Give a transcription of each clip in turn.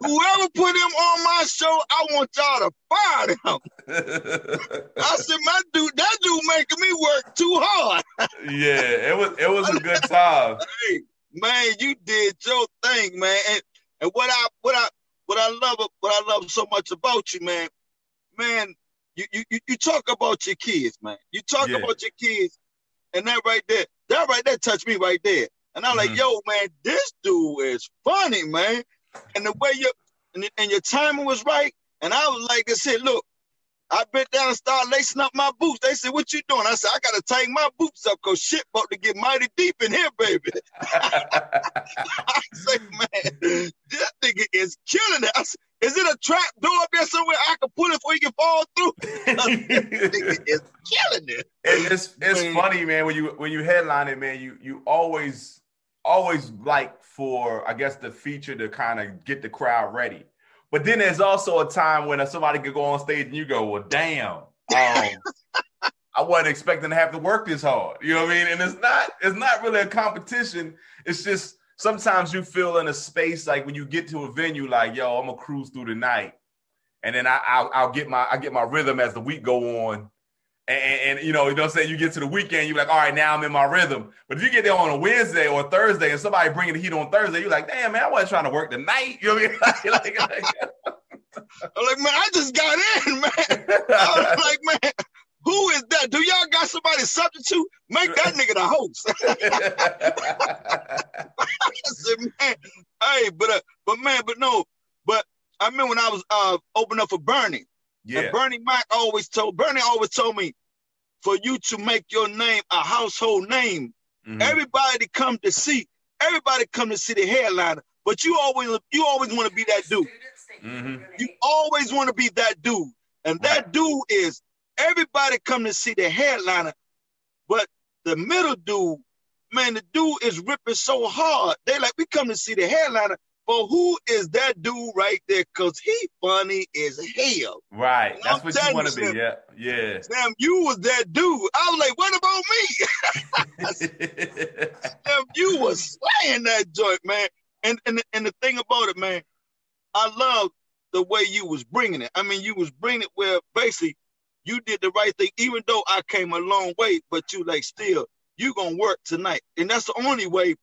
Whoever put him on my show, I want y'all to fire him. I said, my dude, that dude making me work too hard. yeah, it was it was a good time. Hey, man, you did your thing, man. And and what I what I what I love what I love so much about you, man, man, you you you talk about your kids, man. You talk yeah. about your kids, and that right there, that right there touched me right there. And I'm mm-hmm. like, yo, man, this dude is funny, man. And the way you and, and your timing was right. And I was like, I said, look, I bent down and started lacing up my boots. They said, "What you doing?" I said, "I gotta tighten my boots up because shit about to get mighty deep in here, baby." I said, "Man, this nigga is killing it." I said, "Is it a trap door up there somewhere I can pull it before he can fall through?" this nigga is killing it. And it's it's man. funny, man. When you when you headline it, man, you you always always like for I guess the feature to kind of get the crowd ready. But then there's also a time when somebody could go on stage and you go, well, damn. Um, I wasn't expecting to have to work this hard. You know what I mean? And it's not, it's not really a competition. It's just sometimes you feel in a space like when you get to a venue, like, yo, I'm gonna cruise through the night. And then I, I'll, I'll get my I get my rhythm as the week go on. And, and, you know, you know what I'm saying? You get to the weekend, you're like, all right, now I'm in my rhythm. But if you get there on a Wednesday or a Thursday and somebody bringing the heat on Thursday, you're like, damn, man, I wasn't trying to work the night. You know what I mean? like, like, I'm like, man, I just got in, man. I was like, man, who is that? Do y'all got somebody substitute? Make that nigga the host. I said, man, hey, but uh, but man, but no, but I remember when I was uh opening up for Bernie. Yeah. And Bernie Mac always told Bernie always told me for you to make your name a household name. Mm-hmm. Everybody come to see, everybody come to see the headliner, but you always you always want to be that dude. Mm-hmm. You always want to be that dude. And that right. dude is everybody come to see the headliner, but the middle dude, man, the dude is ripping so hard. They like, we come to see the headliner, but who is that dude right there? Cause he funny as hell. Right. And That's I'm what you want to be. Yeah. Yeah. Sam, you was that dude. I was like, what about me? Sam, you was slaying that joint, man. And and and the thing about it, man, I love the way you was bringing it. I mean, you was bringing it where basically you did the right thing, even though I came a long way, but you like still, you gonna work tonight. And that's the only way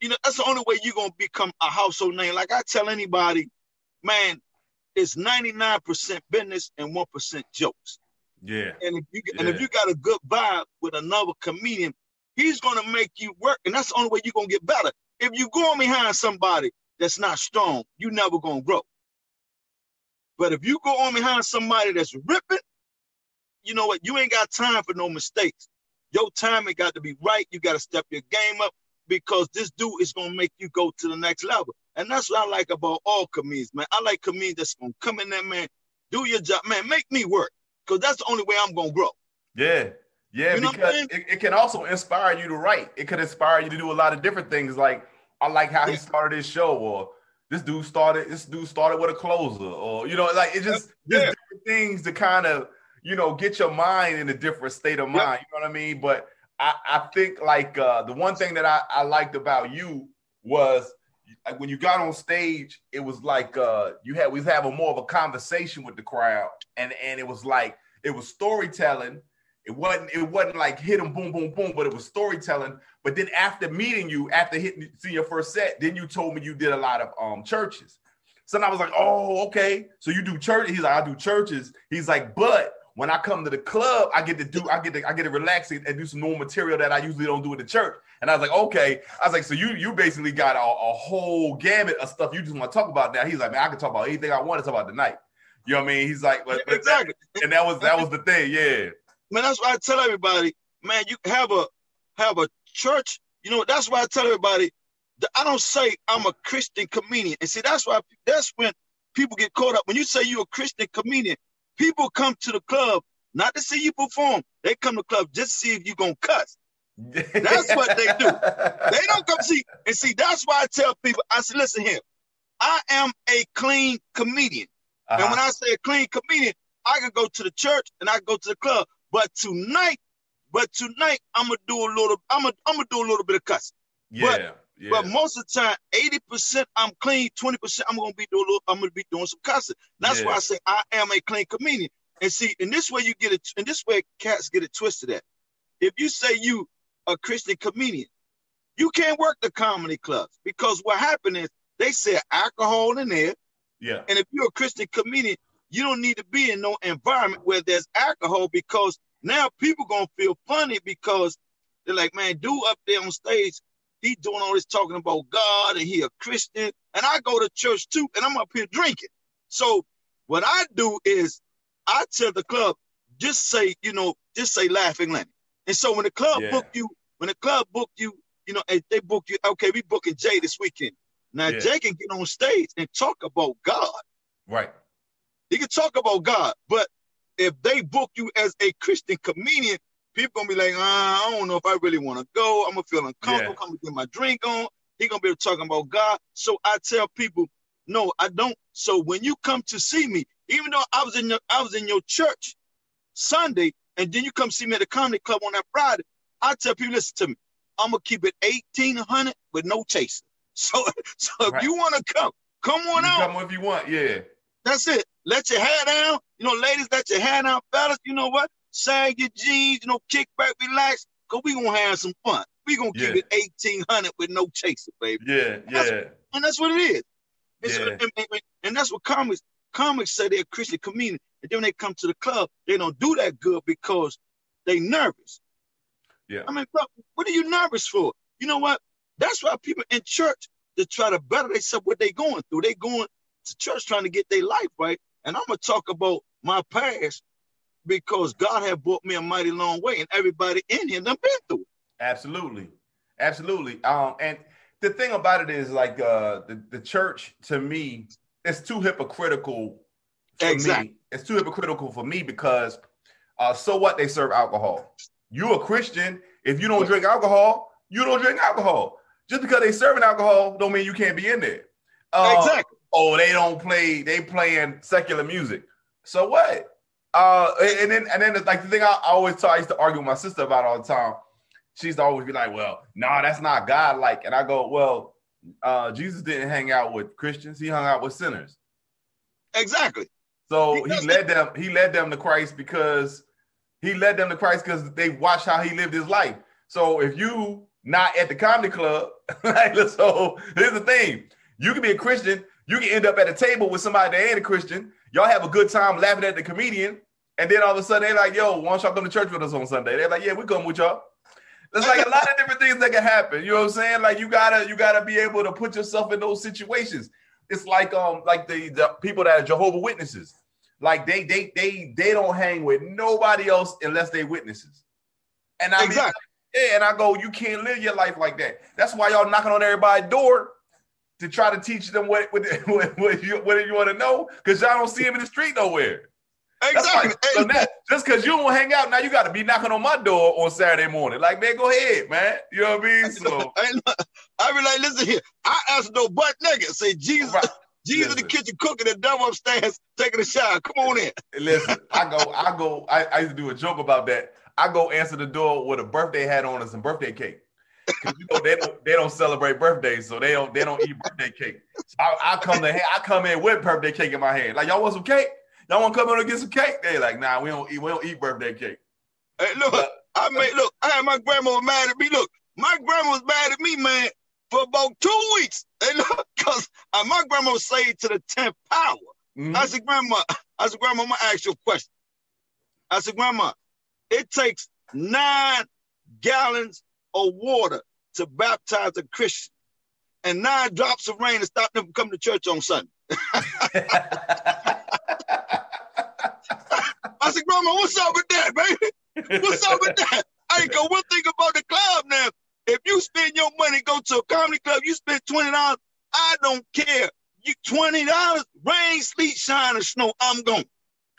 you know, that's the only way you're gonna become a household name. Like I tell anybody, man, it's 99% business and 1% jokes. Yeah. And if you yeah. and if you got a good vibe with another comedian, he's gonna make you work. And that's the only way you're gonna get better. If you go on behind somebody that's not strong, you never gonna grow. But if you go on behind somebody that's ripping, you know what? You ain't got time for no mistakes. Your timing got to be right. You got to step your game up because this dude is gonna make you go to the next level. And that's what I like about all comedians, man. I like comedians that's gonna come in there, man, do your job, man, make me work. Cause that's the only way I'm gonna grow. Yeah. Yeah, you know because it, it, can also inspire you to write. It could inspire you to do a lot of different things. Like I like how he started his show, or this dude started this dude started with a closer, or you know, like it just yeah. just things to kind of you know get your mind in a different state of mind. Yeah. You know what I mean? But I, I think like uh, the one thing that I, I liked about you was like when you got on stage, it was like uh, you had we was having more of a conversation with the crowd, and and it was like it was storytelling. It wasn't it wasn't like hit them boom boom boom, but it was storytelling. But then after meeting you, after hitting seeing your first set, then you told me you did a lot of um churches. So I was like, oh okay, so you do church. He's like, I do churches. He's like, but when I come to the club, I get to do, I get to, I get to relax and do some normal material that I usually don't do at the church. And I was like, okay. I was like, so you you basically got a, a whole gamut of stuff you just want to talk about now. He's like, man, I can talk about anything I want to talk about tonight. You know what I mean? He's like, but, but exactly. That, and that was that was the thing, yeah. Man, that's why I tell everybody, man, you have a have a church. You know, that's why I tell everybody. I don't say I'm a Christian comedian, and see, that's why that's when people get caught up. When you say you're a Christian comedian, People come to the club not to see you perform. They come to the club just to see if you're gonna cuss. That's what they do. They don't come see and see. That's why I tell people. I said, listen here. I am a clean comedian, uh-huh. and when I say a clean comedian, I can go to the church and I can go to the club. But tonight, but tonight, I'm gonna do a little. I'm gonna I'm gonna do a little bit of cussing. Yeah. But Yeah. But most of the time, 80% I'm clean, 20% I'm gonna be doing little, I'm gonna be doing some cussing. That's yeah. why I say I am a clean comedian. And see, in this way you get it, in this way cats get it twisted at. If you say you a Christian comedian, you can't work the comedy clubs because what happened is they sell alcohol in there. Yeah. And if you're a Christian comedian, you don't need to be in no environment where there's alcohol because now people gonna feel funny because they're like, man, dude up there on stage, he doing all this talking about God and he a Christian. And I go to church too, and I'm up here drinking. So what I do is I tell the club, just say, you know, just say laughing Lenny. And so when the club yeah. book you, when the club book you, you know, they book you, okay, we booking Jay this weekend. Now yeah. Jay can get on stage and talk about God. Right. He can talk about God, but if they book you as a Christian comedian, people gonna be like, uh, I don't know if I really want to go. I'm gonna feel uncomfortable. Yeah. Gonna get my drink on. He gonna be talking about God. So I tell people, no, I don't. So when you come to see me, even though I was in your, I was in your church Sunday, and then you come see me at the comedy club on that Friday, I tell people, listen to me. I'm gonna keep it 1800 with no chaser. So, so if right. you want to come, come on you out. Come if you want, yeah. That's it. Let your hair down. You know, ladies, let your hair down. Fellas, you know what? Sag your jeans, you know, kick back, relax, because we going to have some fun. we going to yeah. keep it 1800 with no chaser, baby. Yeah, that's, yeah. And that's what it is. Yeah. And, and, and, that's what comics comics say they're a Christian comedian. And then when they come to the club, they don't do that good because they nervous. Yeah. I mean, what are you nervous for? You know what? That's why people in church to try to better themselves what they going through. They going to church trying to get their life right. And I'm gonna talk about my past because God had brought me a mighty long way, and everybody in here done been through it. Absolutely, absolutely. Um, and the thing about it is, like, uh, the the church to me, it's too hypocritical. For exactly. Me. It's too hypocritical for me because, uh, so what? They serve alcohol. You a Christian? If you don't drink alcohol, you don't drink alcohol. Just because they serving alcohol, don't mean you can't be in there. Uh, exactly. Oh, they don't play. They playing secular music. So what? Uh, and then and then like the thing I, I always tell, I used to argue with my sister about all the time. She used to always be like, "Well, no, nah, that's not God like." And I go, "Well, uh, Jesus didn't hang out with Christians; he hung out with sinners." Exactly. So he, he led them. He led them to Christ because he led them to Christ because they watched how he lived his life. So if you not at the comedy club, like, so here's the thing: you can be a Christian, you can end up at a table with somebody that ain't a Christian. Y'all have a good time laughing at the comedian, and then all of a sudden they're like, "Yo, why don't y'all come to church with us on Sunday?" They're like, "Yeah, we come with y'all." There's like a lot of different things that can happen. You know what I'm saying? Like you gotta you gotta be able to put yourself in those situations. It's like um like the, the people that are Jehovah Witnesses. Like they they they they don't hang with nobody else unless they witnesses. And I exactly. mean, yeah, and I go, you can't live your life like that. That's why y'all knocking on everybody's door to try to teach them what what, what, what you what you want to know because y'all don't see him in the street nowhere. Exactly. so now, just because you don't hang out, now you got to be knocking on my door on Saturday morning. Like, man, go ahead, man. You know what I mean? So I be like, listen here. I ask no butt nigga. Say Jesus, right. Jesus listen. in the kitchen cooking, the devil upstairs taking a shower. Come on in. Listen, I go, I go. I, I used to do a joke about that. I go answer the door with a birthday hat on and some birthday cake. Cause you know they don't they don't celebrate birthdays, so they don't they don't eat birthday cake. So I, I come to I come in with birthday cake in my hand. Like y'all want some cake? Y'all want to come in and get some cake? They like, nah, we don't eat we don't eat birthday cake. Hey, look, but, I made look. I had my grandma mad at me. Look, my grandma was mad at me, man, for about two weeks. Hey, look, cause uh, my grandma was saved to the tenth power. Mm-hmm. I said, grandma, I said, grandma, I'm gonna ask you a question. I said, grandma, it takes nine gallons of water to baptize a Christian and nine drops of rain to stop them from coming to church on Sunday. I said, Grandma, what's up with that, baby? What's up with that? I ain't go one thing about the club now. If you spend your money, go to a comedy club, you spend twenty dollars. I don't care. You twenty dollars, rain, sleet, shine, or snow. I'm going.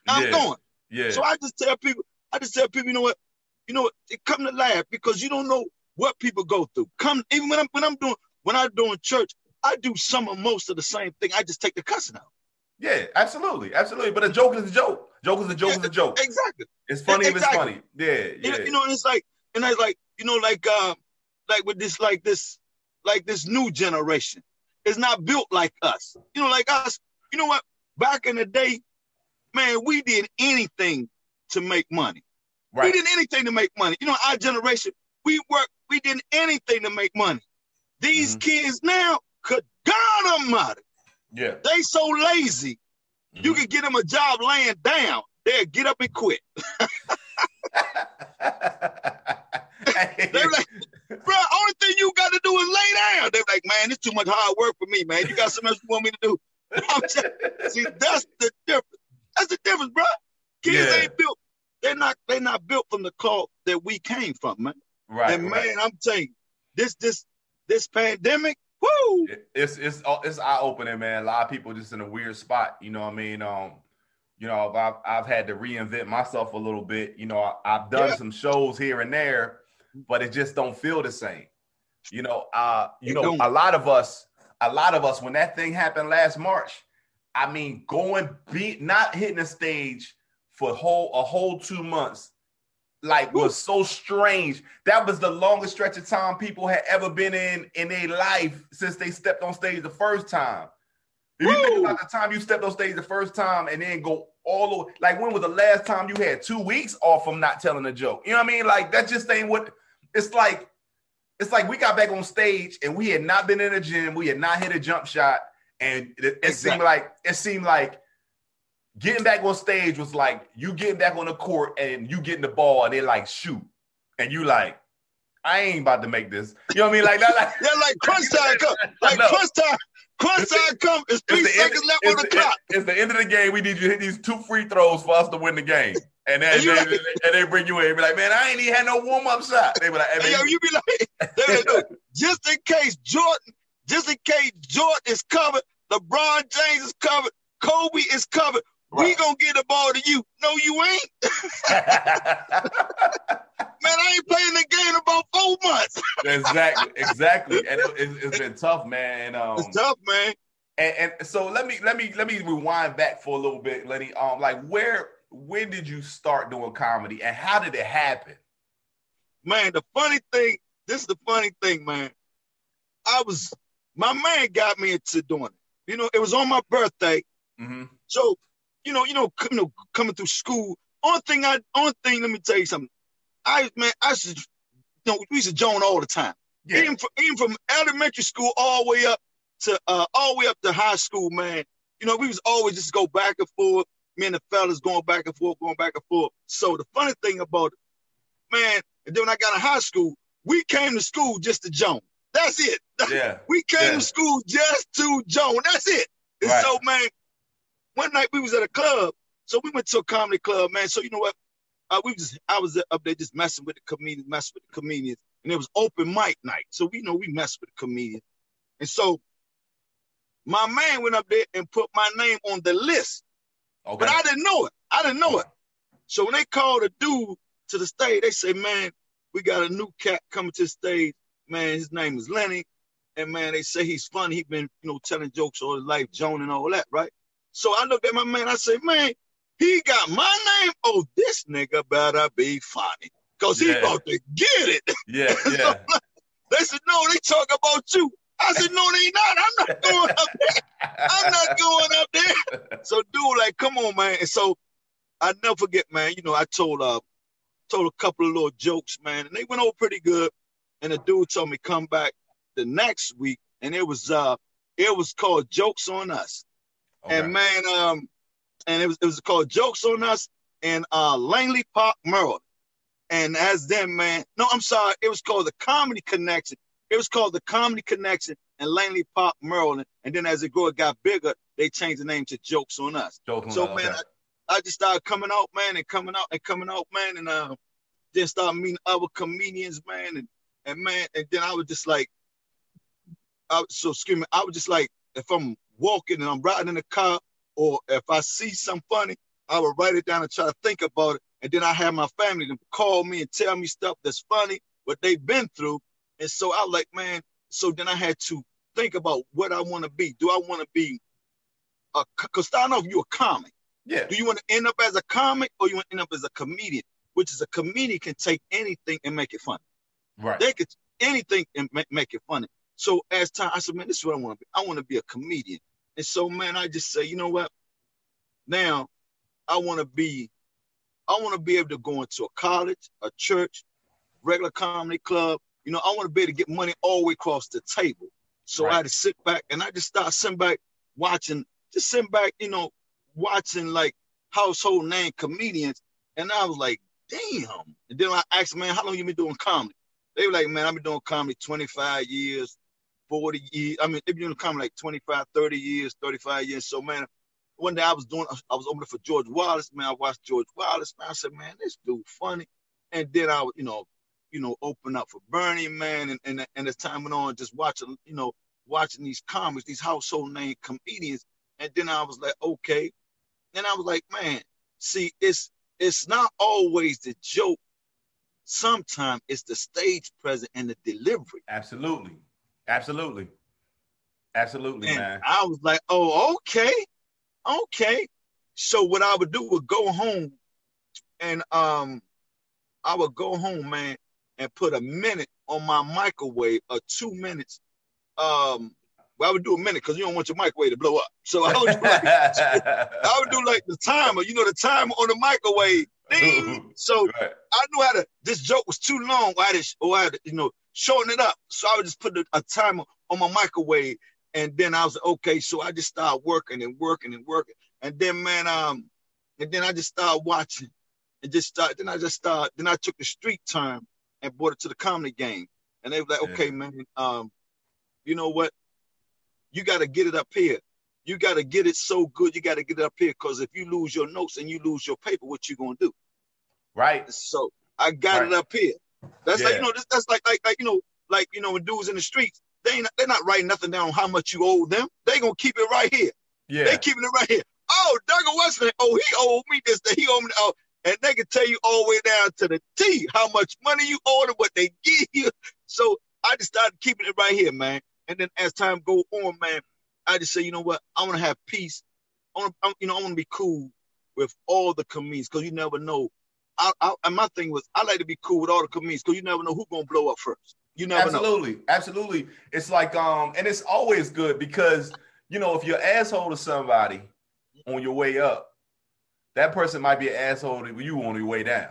I'm yeah. going. Yeah. So I just tell people, I just tell people, you know what, you know what, come to laugh because you don't know what people go through. Come even when I'm when I'm doing when I'm doing church, I do some of most of the same thing. I just take the cussing out. Yeah, absolutely, absolutely. But a joke is a joke. Joke is a joke yeah, is a joke. Exactly. It's funny exactly. if it's funny. Yeah, yeah. You know, it's like, and I like, you know, like, uh, like with this, like this, like this new generation. is not built like us. You know, like us. You know what? Back in the day, man, we did anything to make money. Right. We did anything to make money. You know, our generation, we work, we did anything to make money. These mm-hmm. kids now, could God Almighty, yeah, they so lazy. Mm-hmm. You can get them a job laying down. They'll get up and quit. They're like, bro, only thing you got to do is lay down. They're like, man, it's too much hard work for me, man. You got something else you want me to do? Just, see, that's the difference. That's the difference, bro. Kids yeah. ain't built. They're not. They're not built from the cloth that we came from, man. Right. And right. man, I'm telling you, this this this pandemic, woo! It's it's it's eye opening, man. A lot of people just in a weird spot. You know what I mean? Um, you know, I've I've had to reinvent myself a little bit. You know, I, have done yeah. some shows here and there, but it just don't feel the same. You know, uh, you it know, don't. a lot of us, a lot of us, when that thing happened last March, I mean, going be not hitting a stage for whole a whole two months, like was so strange. That was the longest stretch of time people had ever been in in their life since they stepped on stage the first time. If you think about the time you stepped on stage the first time and then go all the way, like when was the last time you had two weeks off from not telling a joke? You know what I mean? Like that just ain't what it's like. It's like we got back on stage and we had not been in the gym, we had not hit a jump shot, and it, it exactly. seemed like it seemed like getting back on stage was like you getting back on the court and you getting the ball and they like shoot, and you like I ain't about to make this. You know what I mean? Like that, like yeah, like crunch time come, like crunch time. Crunch time come. It's three it's seconds end, left on the, the clock. It's the end of the game. We need you to hit these two free throws for us to win the game. And then and, they, like, and they bring you in. Be like, man, I ain't even had no warm up shot. They be like, hey, yo, you be like, like just in case Jordan, just in case Jordan is covered, LeBron James is covered, Kobe is covered. Right. We gonna get the ball to you. No, you ain't. Man, I ain't playing the game about four months. exactly, exactly. And it, has been tough, man. Um, it's tough, man. And, and, so let me let me let me rewind back for a little bit, Lenny. Um, like where when did you start doing comedy, and how did it happen? Man, the funny thing. This is the funny thing, man. I was my man got me into doing it. You know, it was on my birthday. Mm-hmm. So you know, you know, you know, coming through school. Only thing I, only thing, let me tell you something. I man, I should, you know, we used to join all the time. Yeah. Even from, even from elementary school all the way up to uh, all the way up to high school, man. You know, we was always just go back and forth. Me and the fellas going back and forth, going back and forth. So the funny thing about it, man, and then when I got in high school, we came to school just to join. That's it. Yeah. we came yeah. to school just to join. That's it. And right. so, man, one night we was at a club, so we went to a comedy club, man. So you know what? Uh, we just I was up there just messing with the comedians, messing with the comedians, and it was open mic night. So we know we messed with the comedians, and so my man went up there and put my name on the list, okay. but I didn't know it. I didn't know it. So when they called a dude to the stage, they say, "Man, we got a new cat coming to the stage. Man, his name is Lenny, and man, they say he's funny. He's been you know telling jokes all his life, Joan and all that, right?" So I looked at my man, I said, man, he got my name. Oh, this nigga better be funny. Cause he yeah. about to get it. Yeah, yeah. they said, no, they talk about you. I said, no, they not. I'm not going up there. I'm not going up there. So dude, like, come on, man. And so I never forget, man, you know, I told uh told a couple of little jokes, man, and they went over pretty good. And the dude told me come back the next week, and it was uh it was called Jokes on Us. Okay. And man, um, and it was it was called Jokes on Us in uh Langley Park, Maryland. And as then, man, no, I'm sorry, it was called the Comedy Connection. It was called the Comedy Connection in Langley Park, Maryland. And then as it grew, it got bigger. They changed the name to Jokes on Us. Jokes so man, okay. I, I, just started coming out, man, and coming out and coming out, man, and uh, then started meeting other comedians, man, and and man, and then I was just like, I was so screaming. I was just like, if I'm walking and I'm riding in the car, or if I see something funny, I would write it down and try to think about it. And then I have my family to call me and tell me stuff that's funny, what they've been through. And so I like, man, so then I had to think about what I want to be. Do I want to be a, cause starting off, you're a comic. Yeah. Do you want to end up as a comic or you want to end up as a comedian? Which is a comedian can take anything and make it funny. Right. They could anything and make, make it funny. So as time, I said, man, this is what I want to be. I want to be a comedian. And so, man, I just say, you know what? Now, I want to be, I want to be able to go into a college, a church, regular comedy club. You know, I want to be able to get money all the way across the table. So right. I had to sit back and I just started sitting back watching, just sitting back, you know, watching like household name comedians. And I was like, damn. And then I asked, man, how long you been doing comedy? They were like, man, I've been doing comedy 25 years, 40 years. I mean, they've been doing comedy like 25, 30 years, 35 years. So, man, one day I was doing, I was opening for George Wallace, man. I watched George Wallace, man. I said, man, this dude funny. And then I, you know, you know, open up for Bernie, man. And, and, and as time went on, just watching, you know, watching these comics, these household name comedians. And then I was like, okay. Then I was like, man, see, it's it's not always the joke. Sometimes it's the stage present and the delivery. Absolutely. Absolutely. Absolutely, and man. I was like, oh, okay. Okay. So what I would do would go home and um I would go home, man, and put a minute on my microwave or two minutes. Um well, I would do a minute because you don't want your microwave to blow up. So I would do like, I would do like the timer, you know, the timer on the microwave. Ding. So right. I knew how to. This joke was too long. I to, or I you know, shorten it up. So I would just put a, a timer on my microwave, and then I was like, okay. So I just started working and working and working, and then man, um, and then I just started watching, and just start. Then I just started. Then I took the street time and brought it to the comedy game, and they were like, yeah. okay, man, um, you know what? You got to get it up here. You got to get it so good. You got to get it up here because if you lose your notes and you lose your paper, what you gonna do? Right. So I got right. it up here. That's yeah. like you know. That's like like like you know like you know when dudes in the streets they ain't they're not writing nothing down how much you owe them. They gonna keep it right here. Yeah. They keeping it right here. Oh, Doug Weston. Oh, he owed me this. He owed me. Oh, and they can tell you all the way down to the T how much money you owe them, what they give you. So I just started keeping it right here, man. And then as time go on, man, I just say, you know what? I want to have peace. I want, you know, I want to be cool with all the comedians because you never know. I, I, and my thing was, I like to be cool with all the comedians because you never know who's gonna blow up first. You never absolutely, know. absolutely. It's like um, and it's always good because you know if you're asshole to somebody on your way up, that person might be an asshole to you on your way down.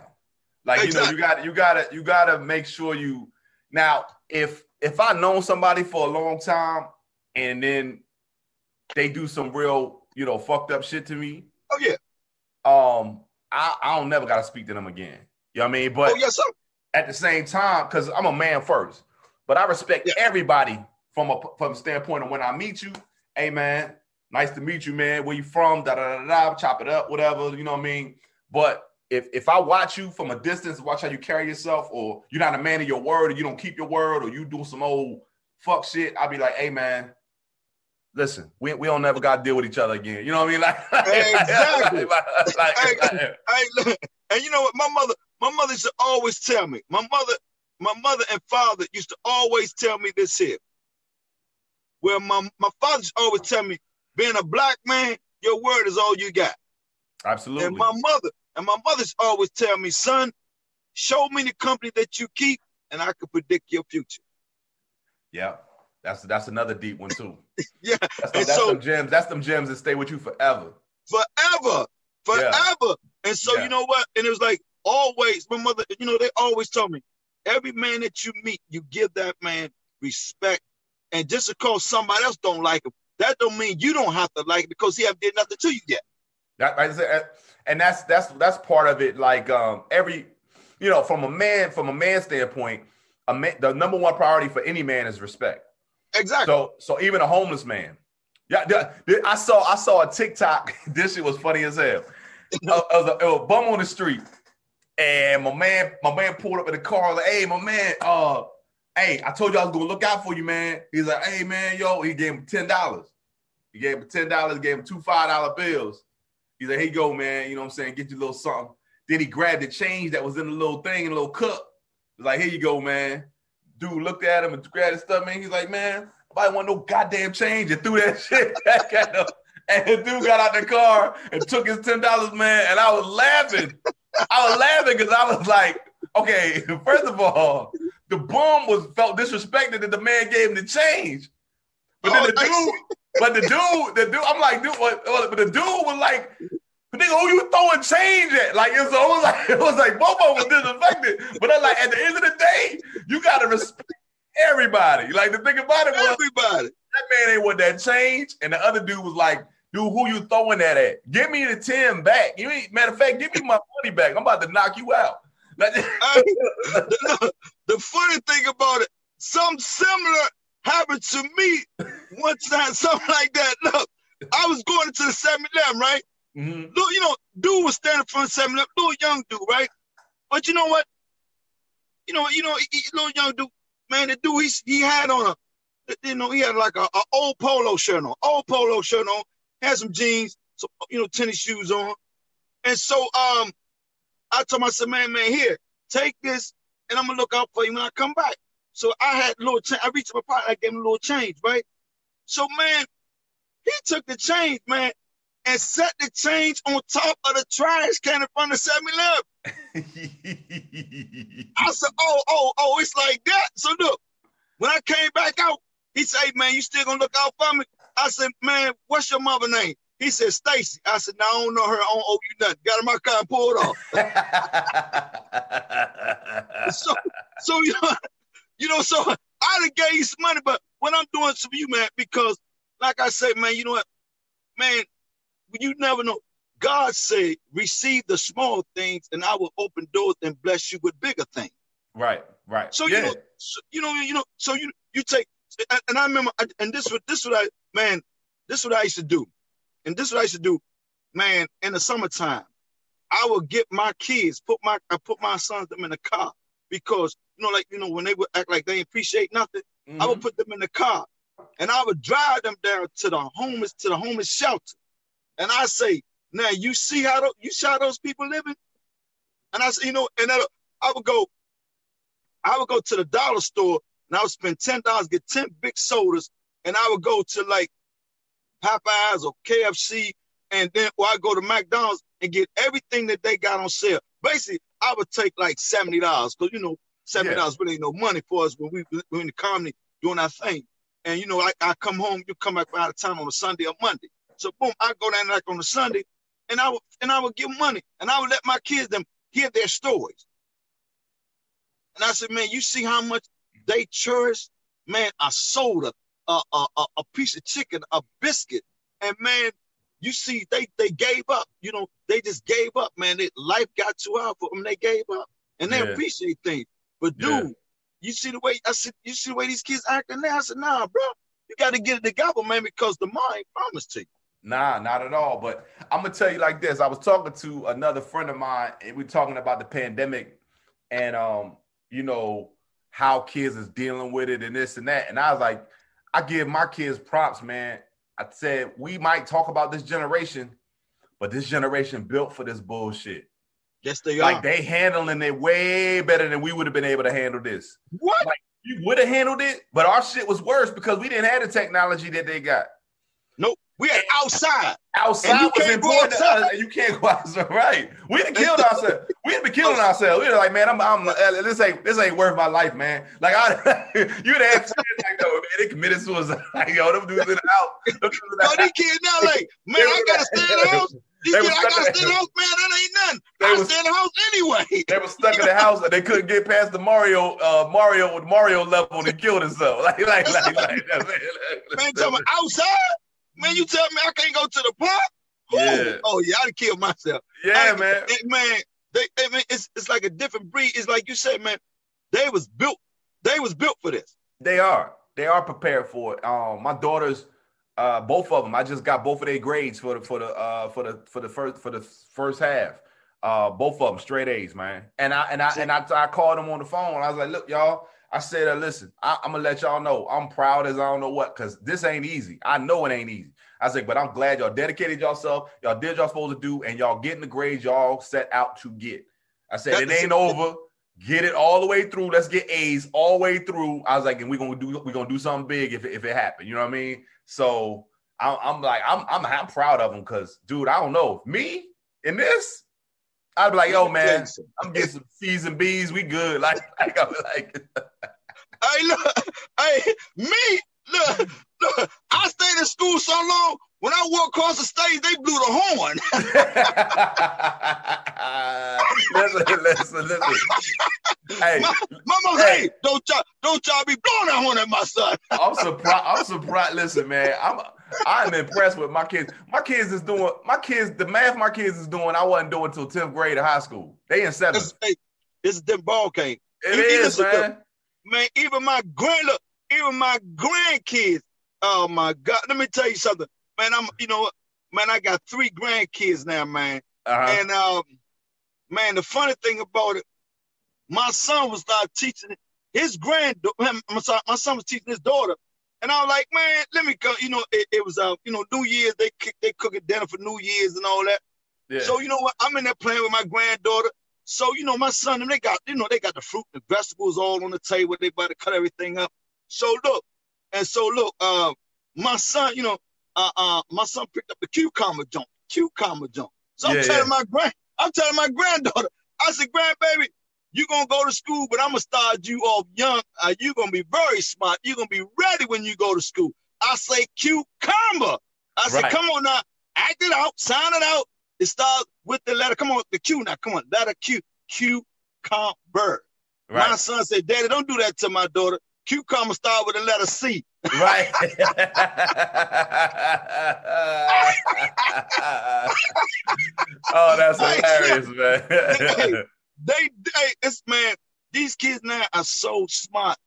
Like exactly. you know, you got you gotta you gotta make sure you now if if I know somebody for a long time and then they do some real, you know, fucked up shit to me. Oh yeah. Um, I, I don't never gotta speak to them again. You know what I mean? But oh, yes, at the same time, because I'm a man first, but I respect yeah. everybody from a from a standpoint of when I meet you, hey man, nice to meet you, man. Where you from? Da da da da. Chop it up, whatever. You know what I mean? But if if I watch you from a distance, watch how you carry yourself, or you're not a man of your word, or you don't keep your word, or you do some old fuck shit, I'll be like, hey man, listen, we, we don't never got to deal with each other again. You know what I mean? Like exactly. like, like, and you know what? My mother, my mother used to always tell me. My mother, my mother and father used to always tell me this here. Where my my father used to always tell me, being a black man, your word is all you got. Absolutely. And my mother, and my mother's always tell me, son, show me the company that you keep, and I can predict your future. Yeah. That's that's another deep one too. yeah, that's, that's so, them gems. That's them gems that stay with you forever. Forever, forever. Yeah. And so yeah. you know what? And it was like always. My mother, you know, they always told me, every man that you meet, you give that man respect. And just because somebody else don't like him, that don't mean you don't have to like it because he haven't did nothing to you yet. That, like I said, and that's that's that's part of it. Like um, every, you know, from a man from a man standpoint, a man, the number one priority for any man is respect. Exactly. So so even a homeless man. Yeah, I saw I saw a TikTok. this shit was funny as hell. it, was a, it was a bum on the street, and my man my man pulled up in the car. Like, hey, my man, uh, hey, I told you I was gonna look out for you, man. He's like, hey, man, yo, he gave him ten dollars. He gave him ten dollars. Gave him two five dollar bills. He's like, hey, go, man. You know what I'm saying? Get you a little something. Then he grabbed the change that was in the little thing in a little cup. He's like, here you go, man. Dude looked at him and grabbed his stuff, man. He's like, man, nobody want no goddamn change and threw that shit back at him. And the dude got out the car and took his ten dollars, man. And I was laughing. I was laughing because I was like, okay, first of all, the bum was felt disrespected that the man gave him the change. But then oh, the dude, but the dude, the dude, I'm like, dude, what, but the dude was like, nigga, who you throwing change at? Like it was, it was like it was like Bobo was disrespected. But I'm like, at the end of the day, you gotta respect everybody. Like the thing about it was everybody. That man ain't want that change, and the other dude was like, dude, who you throwing that at? Give me the 10 back. You ain't, matter of fact, give me my money back. I'm about to knock you out. the, the funny thing about it, something similar happened to me one time, something like that. Look, I was going into the 7 Eleven, right? Mm-hmm. You know, dude was standing in front of 7 Eleven, little young dude, right? But you know what? You know, you know, he, little young dude, man, the dude, he, he had on a, you know, he had like a, a old polo shirt on, old polo shirt on, had some jeans, some you know tennis shoes on, and so um, I told myself, man, man, here, take this, and I'm gonna look out for you when I come back. So I had a little change. I reached my pocket, I gave him a little change, right? So man, he took the change, man, and set the change on top of the trash can in front of 7-Eleven. I said, oh, oh, oh, it's like that. So look, when I came back out, he said, hey, man, you still gonna look out for me? I said, man, what's your mother name? He said, Stacy. I said, no, I don't know her. I don't owe you nothing. Got in my car and pulled off. so, so you know, you know, so I done gave you some money, but what I'm doing to you, man, because like I said, man, you know what, man, you never know. God said, receive the small things, and I will open doors and bless you with bigger things. Right, right. So yeah. you know, so, you know, you know, so you you take, and I remember, and this was this what I man, this is what I used to do. And this is what I used to do, man, in the summertime. I would get my kids, put my I put my sons them in the car because you know, like you know, when they would act like they appreciate nothing, mm-hmm. I would mm-hmm. put them in the car and I would drive them down to the homeless to the homeless shelter. And I say, now you see how the, you saw those people living? And I say, you know, and I would go, I would go to the dollar store and I would spend ten dollars, get ten big sodas, and I would go to like Popeyes or KFC, and then or I go to McDonald's and get everything that they got on sale. Basically, I would take like seventy dollars because you know seventy dollars yeah. really ain't no money for us when we we in the comedy doing our thing. And you know, I, I come home, you come back out of town on a Sunday or Monday. So boom, I go down like on a Sunday, and I would and I would give money, and I would let my kids them hear their stories. And I said, man, you see how much they cherish, man, a soda, a, a, a piece of chicken, a biscuit, and man, you see, they they gave up. You know, they just gave up, man. It, life got too hard for them. They gave up, and they yeah. appreciate things. But dude, yeah. you see the way I said, you see the way these kids acting now. I said, nah, bro, you got to get it together, man, because the mind promised to you. Nah, not at all. But I'm gonna tell you like this. I was talking to another friend of mine, and we are talking about the pandemic, and um, you know how kids is dealing with it and this and that. And I was like, I give my kids props, man. I said we might talk about this generation, but this generation built for this bullshit. Yes, they like are. they handling it way better than we would have been able to handle this. What? Like we would have handled it, but our shit was worse because we didn't have the technology that they got. We had outside. Outside you was important to us, and you can't go outside. Right? We done killed ourselves. We have been killing ourselves. We were like, man, I'm, I'm, uh, this ain't, this ain't worth my life, man. Like, I, you'd have like, no, man, they committed suicide. Like, yo, them dudes in the house. Them dudes in the these kids now, like, man, I gotta stay in the house. These kids, I gotta stay in the house, man. That ain't nothing. They I was, stay in the house anyway. They were stuck in the house and they couldn't get past the Mario, uh, Mario with Mario level and killed themselves. Like, like, like, like, like, man, talking outside. Man, you tell me I can't go to the park? Yeah. Oh, yeah, I'd kill myself. Yeah, I, man. man, they, I mean, it's it's like a different breed. It's like you said, man. They was built. They was built for this. They are. They are prepared for it. Um, my daughters, uh, both of them. I just got both of their grades for the for the uh for the for the first for the first half. Uh, both of them straight A's, man. And I and I and I, I called them on the phone. I was like, look, y'all. I said, uh, listen, I, am gonna let y'all know I'm proud as I don't know what, because this ain't easy. I know it ain't easy. I said, but I'm glad y'all dedicated yourself, y'all did y'all supposed to do, and y'all getting the grades y'all set out to get. I said it ain't over. Get it all the way through. Let's get A's all the way through. I was like, and we're gonna do we're gonna do something big if, if it happened. You know what I mean? So I'm, I'm like, I'm I'm, I'm proud of them because, dude, I don't know me in this. I'd be like, yo, man, I'm getting some C's and B's. We good. Like, like I'm like. hey, look, hey, me, look, look. I stayed in school so long. When I walked across the stage, they blew the horn. listen, listen, listen. Hey, mama, hey, hey, don't y'all, don't y'all be blowing that horn at my son. I'm surprised. I'm surprised. Listen, man, I'm I'm impressed with my kids. My kids is doing my kids. The math my kids is doing, I wasn't doing until tenth grade of high school. They in seventh. It's, it's them ball game. It even, is, man. The, man, even my grand, look, even my grandkids. Oh my God! Let me tell you something, man. I'm, you know, man. I got three grandkids now, man. Uh-huh. And um, man, the funny thing about it, my son was start teaching his grand. My son was teaching his daughter and I was like, man, let me go. You know, it, it was uh, you know, New Year's. They they cooking dinner for New Year's and all that. Yeah. So you know what? I'm in there playing with my granddaughter. So you know, my son and they got you know they got the fruit and vegetables all on the table. They about to cut everything up. So look, and so look, uh, my son, you know, uh, uh, my son picked up the cucumber jump, cucumber jump. So I'm telling yeah. my grand, I'm telling my granddaughter, I said, grandbaby, you're gonna go to school, but I'm gonna start you off young. Uh, you're gonna be very smart. You're gonna be ready when you go to school. I say cucumber. I said, right. come on now, act it out, sign it out. It starts with the letter. Come on, the Q now. Come on, letter Q. Cucumber. Right. My son said, Daddy, don't do that to my daughter. Cucumber start with the letter C. Right. oh, that's hilarious, man they, they, it's man, these kids now are so smart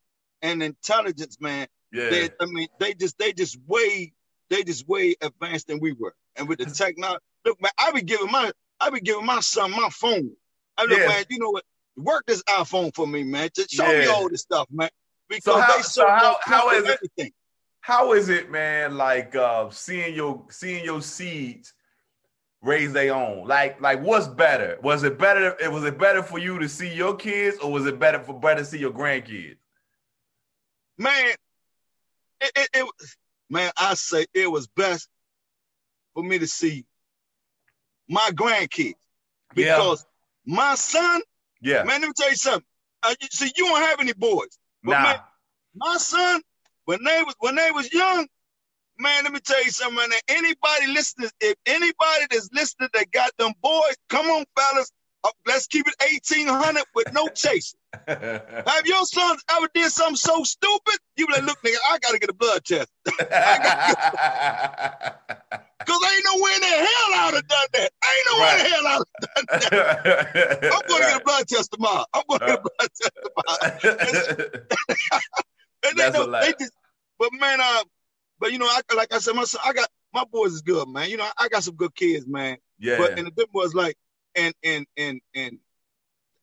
and intelligent, man. Yeah. They, I mean, they just, they just way, they just way advanced than we were. And with the technology, look, man, I be giving my, I be giving my son my phone. I look, yeah. man, you know what? Work this iPhone for me, man. Just show yeah. me all this stuff, man. Because so how, they so how, how is everything. it? How is it, man? Like uh, seeing your seeing your seeds raise their own? Like, like what's better? Was it better? It was it better for you to see your kids, or was it better for better to see your grandkids? Man, it, it, it man, I say it was best for me to see my grandkids because yeah. my son. Yeah, man, let me tell you something. Uh, you, see, you don't have any boys, but nah. man, my son, when they was when they was young, man, let me tell you something, man. Anybody listening, if anybody that's listening that got them boys, come on, fellas. Uh, let's keep it 1800 with no chasing. Have your sons ever did something so stupid? You be like, look, nigga, I gotta get a blood test. Cause ain't no way in the hell I would have done that. Ain't no right. way in the hell I would have done that. I'm gonna get a blood test tomorrow. I'm gonna get a blood test tomorrow. and they, know, they just, but man, uh, but you know, I like I said, my son, I got my boys is good, man. You know, I got some good kids, man. Yeah. But and the thing was like, and and and and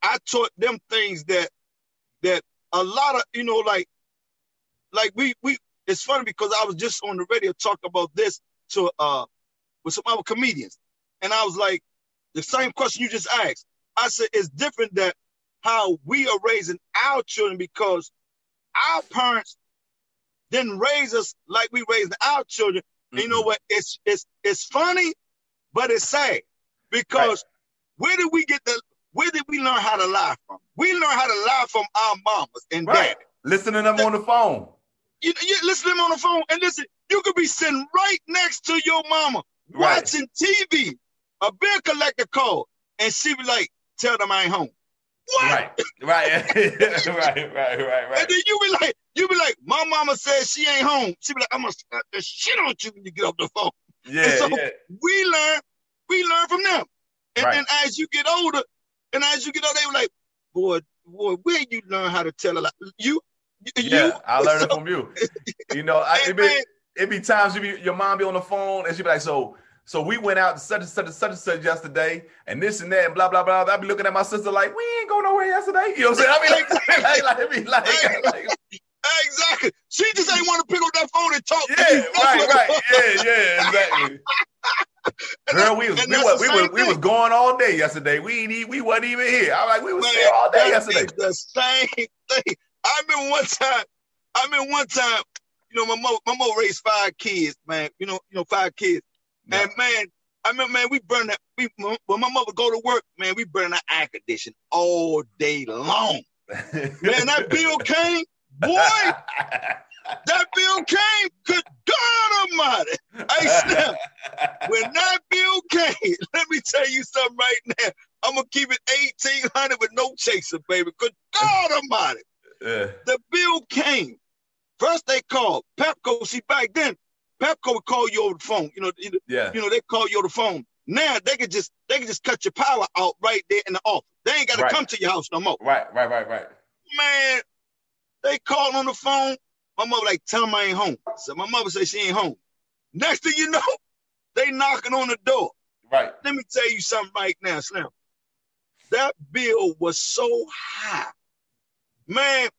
I taught them things that that a lot of you know, like like we we. It's funny because I was just on the radio talking about this to uh with some other comedians, and I was like, the same question you just asked. I said it's different that how we are raising our children because our parents didn't raise us like we raised our children. Mm-hmm. You know what? It's it's it's funny, but it's sad because right. where did we get the where did we learn how to lie from? We learn how to lie from our mamas and right. dad. Listening to them on the phone. You, you listen to them on the phone and listen. You could be sitting right next to your mama right. watching TV. A bill collector call and she be like, "Tell them I ain't home." What? Right, right, right, right, right, right. And then you be like, you be like, my mama says she ain't home. She be like, I'm gonna slap the shit on you when you get off the phone. Yeah, and so yeah. we learn, we learn from them. And right. then as you get older, and as you get older, they were like, boy, boy, where you learn how to tell a lie? You, you. Yeah, I learned so, it from you. You know, I, it, be, it be times you be your mom be on the phone and she be like, so so we went out to such and such and such and such yesterday, and this and that, and blah blah blah. I'd be looking at my sister like, we ain't going nowhere yesterday. You know what I'm saying? I mean, like, like, like, be like, like, exactly. She just ain't want to pick up that phone and talk. Yeah, right, right. Yeah, yeah, exactly. Girl, we was we was, we was, we was going all day yesterday. We ain't we wasn't even here. I'm like, we was there all day yesterday. The same thing. I remember one time. I remember one time. You know, my mom, my mom raised five kids, man. You know, you know, five kids. And man, I mean, man, we burn that. We when my mother go to work, man, we burn that air condition all day long. man, that bill came, boy. that bill came. Good God Almighty! Hey, snap. when that bill came, let me tell you something right now. I'm gonna keep it 1800 with no chaser, baby. Good God Almighty! The bill came. First they called Pepco. See, back then Pepco would call you over the phone. You know, yeah. you know, they call you over the phone. Now they could just they could just cut your power out right there in the office. They ain't gotta right. come to your house no more. Right, right, right, right. Man, they call on the phone. My mother like, tell them I ain't home. So my mother say she ain't home. Next thing you know, they knocking on the door. Right. Let me tell you something right now, Slim. That bill was so high. Man,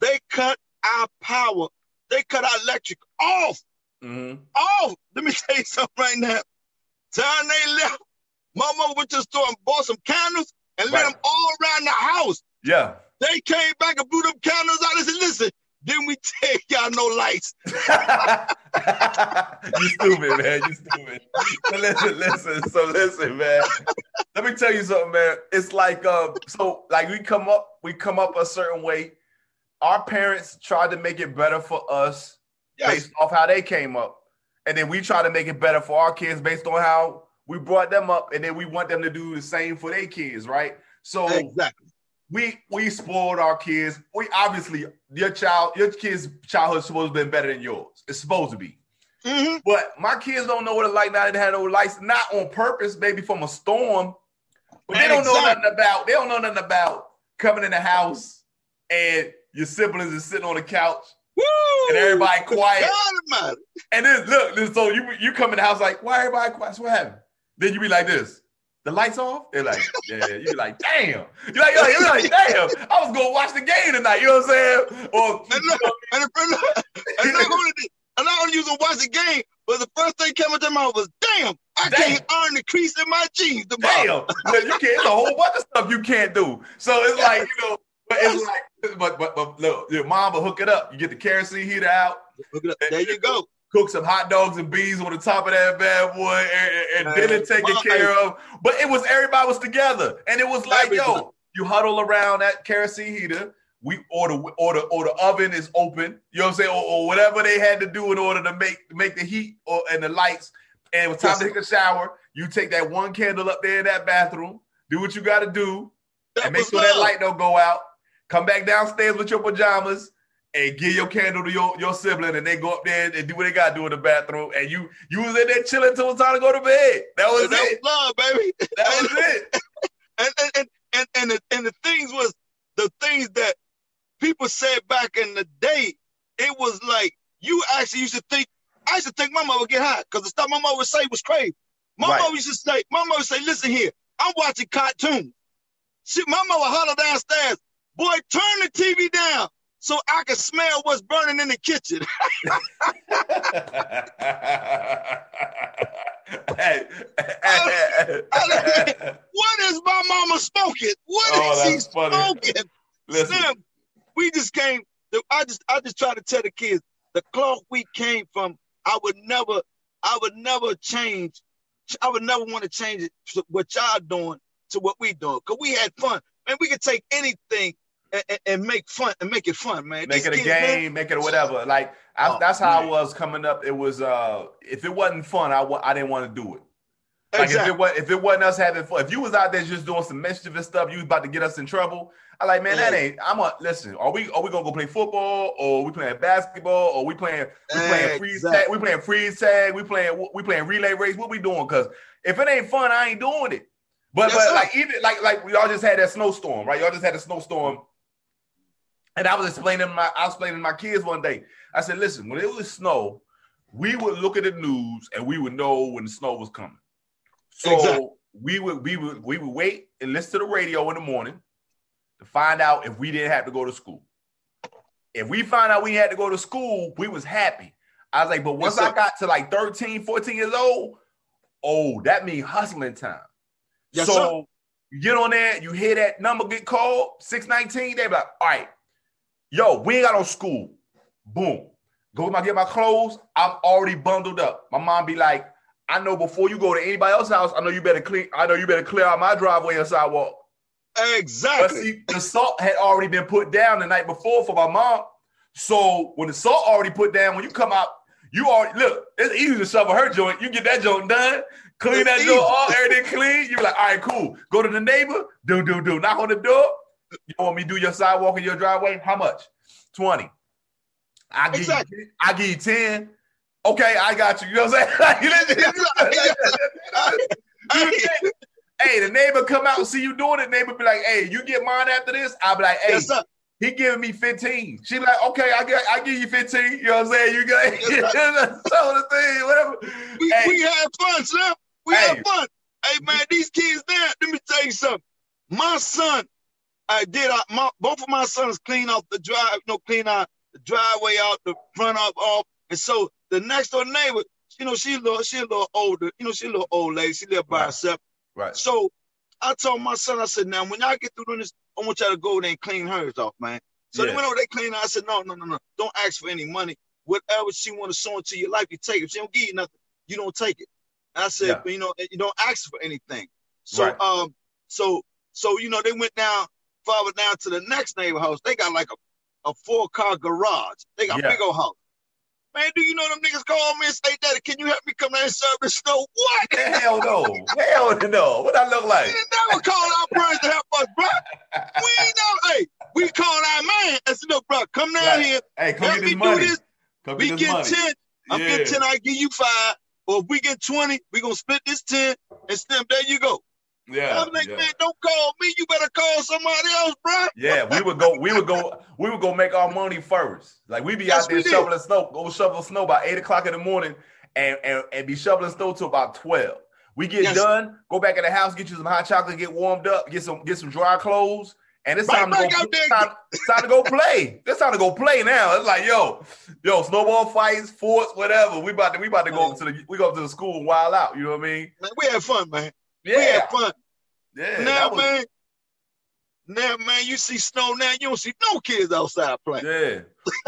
they cut our power. They cut our electric off. Mm-hmm. Oh, let me tell you something right now. Time they left, my mother went to the store and bought some candles and right. lit them all around the house. Yeah. They came back and blew them candles out and said, listen, didn't we tell y'all no lights? you stupid, man. You stupid. So listen, listen. So listen, man. Let me tell you something, man. It's like uh, so like we come up, we come up a certain way. Our parents tried to make it better for us yes. based off how they came up. And then we try to make it better for our kids based on how we brought them up. And then we want them to do the same for their kids, right? So exactly. We we spoiled our kids. We obviously your child, your kid's childhood supposed to be better than yours. It's supposed to be. Mm-hmm. But my kids don't know what it's like now. They had no lights, not on purpose, maybe from a storm. But they don't exactly. know nothing about. They don't know nothing about coming in the house and your siblings are sitting on the couch Woo! And everybody quiet. And then look, so you you come in the house like, why everybody quiet? So what happened? Then you be like this. The lights off? They're like, yeah, you be like, damn. You're like, you're like, you're like, damn, I was gonna watch the game tonight, you know what I'm saying? Or and look, and, the, and not only and not only you gonna watch the game, but the first thing came into my mouth was, damn, I damn. can't iron the crease in my jeans tomorrow. Damn, you can't. It's a whole bunch of stuff you can't do. So it's like, you know, but it's like, but but but look, your mom will hook it up. You get the kerosene heater out. There you go. Cook some hot dogs and beans on the top of that bad boy, and, and dinner taken care of. But it was everybody was together, and it was like, yo, you huddle around that kerosene heater. We order order or the oven is open. You know what I'm saying, or, or, whatever they had to do in order to make make the heat or and the lights. And it was time yes. to take a shower. You take that one candle up there in that bathroom. Do what you got to do, that and make sure love. that light don't go out come back downstairs with your pajamas and give your candle to your, your sibling and they go up there and do what they got to do in the bathroom and you you was in there chilling until it's time to go to bed. That was that it. Was love, baby. That was it. and, and, and, and, the, and the things was the things that people said back in the day, it was like you actually used to think, I used to think my mother would get high because the stuff my mother would say was crazy. My right. mother used to say, my mother would say, listen here, I'm watching cartoons. She, my mother holler downstairs, Boy, turn the TV down so I can smell what's burning in the kitchen. hey, I, I, what is my mama smoking? What oh, is she smoking? Listen. we just came. I just, I just try to tell the kids the cloth we came from. I would never, I would never change. I would never want to change it. What y'all doing to what we doing? Cause we had fun, man. We could take anything and, and, make fun and make it fun, man. Make it a game, make it a whatever. Like I, oh, that's how man. I was coming up. It was uh, if it wasn't fun, I I didn't want to do it. Like exactly. if it was if it wasn't us having fun, if you was out there just doing some mischievous stuff, you was about to get us in trouble. I like, man, that ain't. I'm a listen. Are we are we gonna go play football or we playing basketball or we playing we playing freeze tag? We playing freeze tag. We playing we playing relay race. What we doing? Because if it ain't fun, I ain't doing it. But yes, but sir. like even like like we all just had that snowstorm, right? Y'all just had a snowstorm and I was explaining my I was explaining to my kids one day. I said, listen, when it was snow, we would look at the news and we would know when the snow was coming. So exactly. we would we would we would wait and listen to the radio in the morning to find out if we didn't have to go to school. If we found out we had to go to school, we was happy. I was like, but once yes, I got to like 13, 14 years old, oh, that means hustling time. Yes, so sir. you get on there, you hear that number get called, 619, they be like, all right, Yo, we ain't got no school. Boom. Go my get my clothes. I'm already bundled up. My mom be like, I know before you go to anybody else's house, I know you better clean. I know you better clear out my driveway and sidewalk. Exactly. But see, the salt had already been put down the night before for my mom. So when the salt already put down, when you come out, you already look. It's easy to shovel her joint. You get that joint done, clean it's that easy. joint all everything clean. You be like, all right, cool. Go to the neighbor, do do do. Knock on the door. You want me to do your sidewalk in your driveway? How much? Twenty. I give exactly. you, I give you ten. Okay, I got you. You know what I'm saying? hey, the neighbor come out and see you doing it. Neighbor be like, hey, you get mine after this. I'll be like, hey, yes, he giving me 15. She be like, okay, I get I give you 15. You know what I'm saying? You got so the thing, whatever. We, hey. we have fun, Slim. We hey. have fun. Hey man, these kids there, let me tell you something. My son, I did uh, my both of my sons clean off the drive, you know, clean out the driveway out, the front up off. And so the next door neighbor, you know, she a little, she a little older, you know, she a little old lady. She live by right. herself. Right. So I told my son, I said, now when y'all get through doing this, I want y'all to go there and clean hers off, man. So they went over, they cleaned I said, no, no, no, no. Don't ask for any money. Whatever she want to sow into your life, you take it. If she don't give you nothing, you don't take it. And I said, yeah. you know, you don't ask for anything. So right. um, so so you know, they went down, farther down to the next neighbor house. They got like a, a four car garage. They got yeah. big old house. Man, do you know them niggas call me and say, Daddy, can you help me come down and serve the snow? What? Hell no. Hell no. What I look like? We never call our parents to help us, bro. We ain't know. Hey, we call our man and say, look, bro, come down right. here. Hey, come help get me money. do this. Come we get, get 10. I'm yeah. getting 10, I give you five. Or if we get 20, we gonna split this 10 and stem. There you go. Yeah. I'm like, yeah. man, don't call me. You better call somebody else, bro. Yeah, we would go, we would go, we would go make our money first. Like we be yes, out there shoveling snow, go shovel snow by eight o'clock in the morning and, and, and be shoveling snow till about 12. We get yes. done, go back in the house, get you some hot chocolate, get warmed up, get some get some dry clothes, and it's time, right to go, it's time, it's time to go play. It's time to go play now. It's like, yo, yo, snowball fights, forts, whatever. We about to we about to go to the we go to the school and wild out. You know what I mean? Man, we had fun, man. Yeah. We had fun. Yeah. Now, was... man, now, man, you see snow now, you don't see no kids outside playing. Yeah.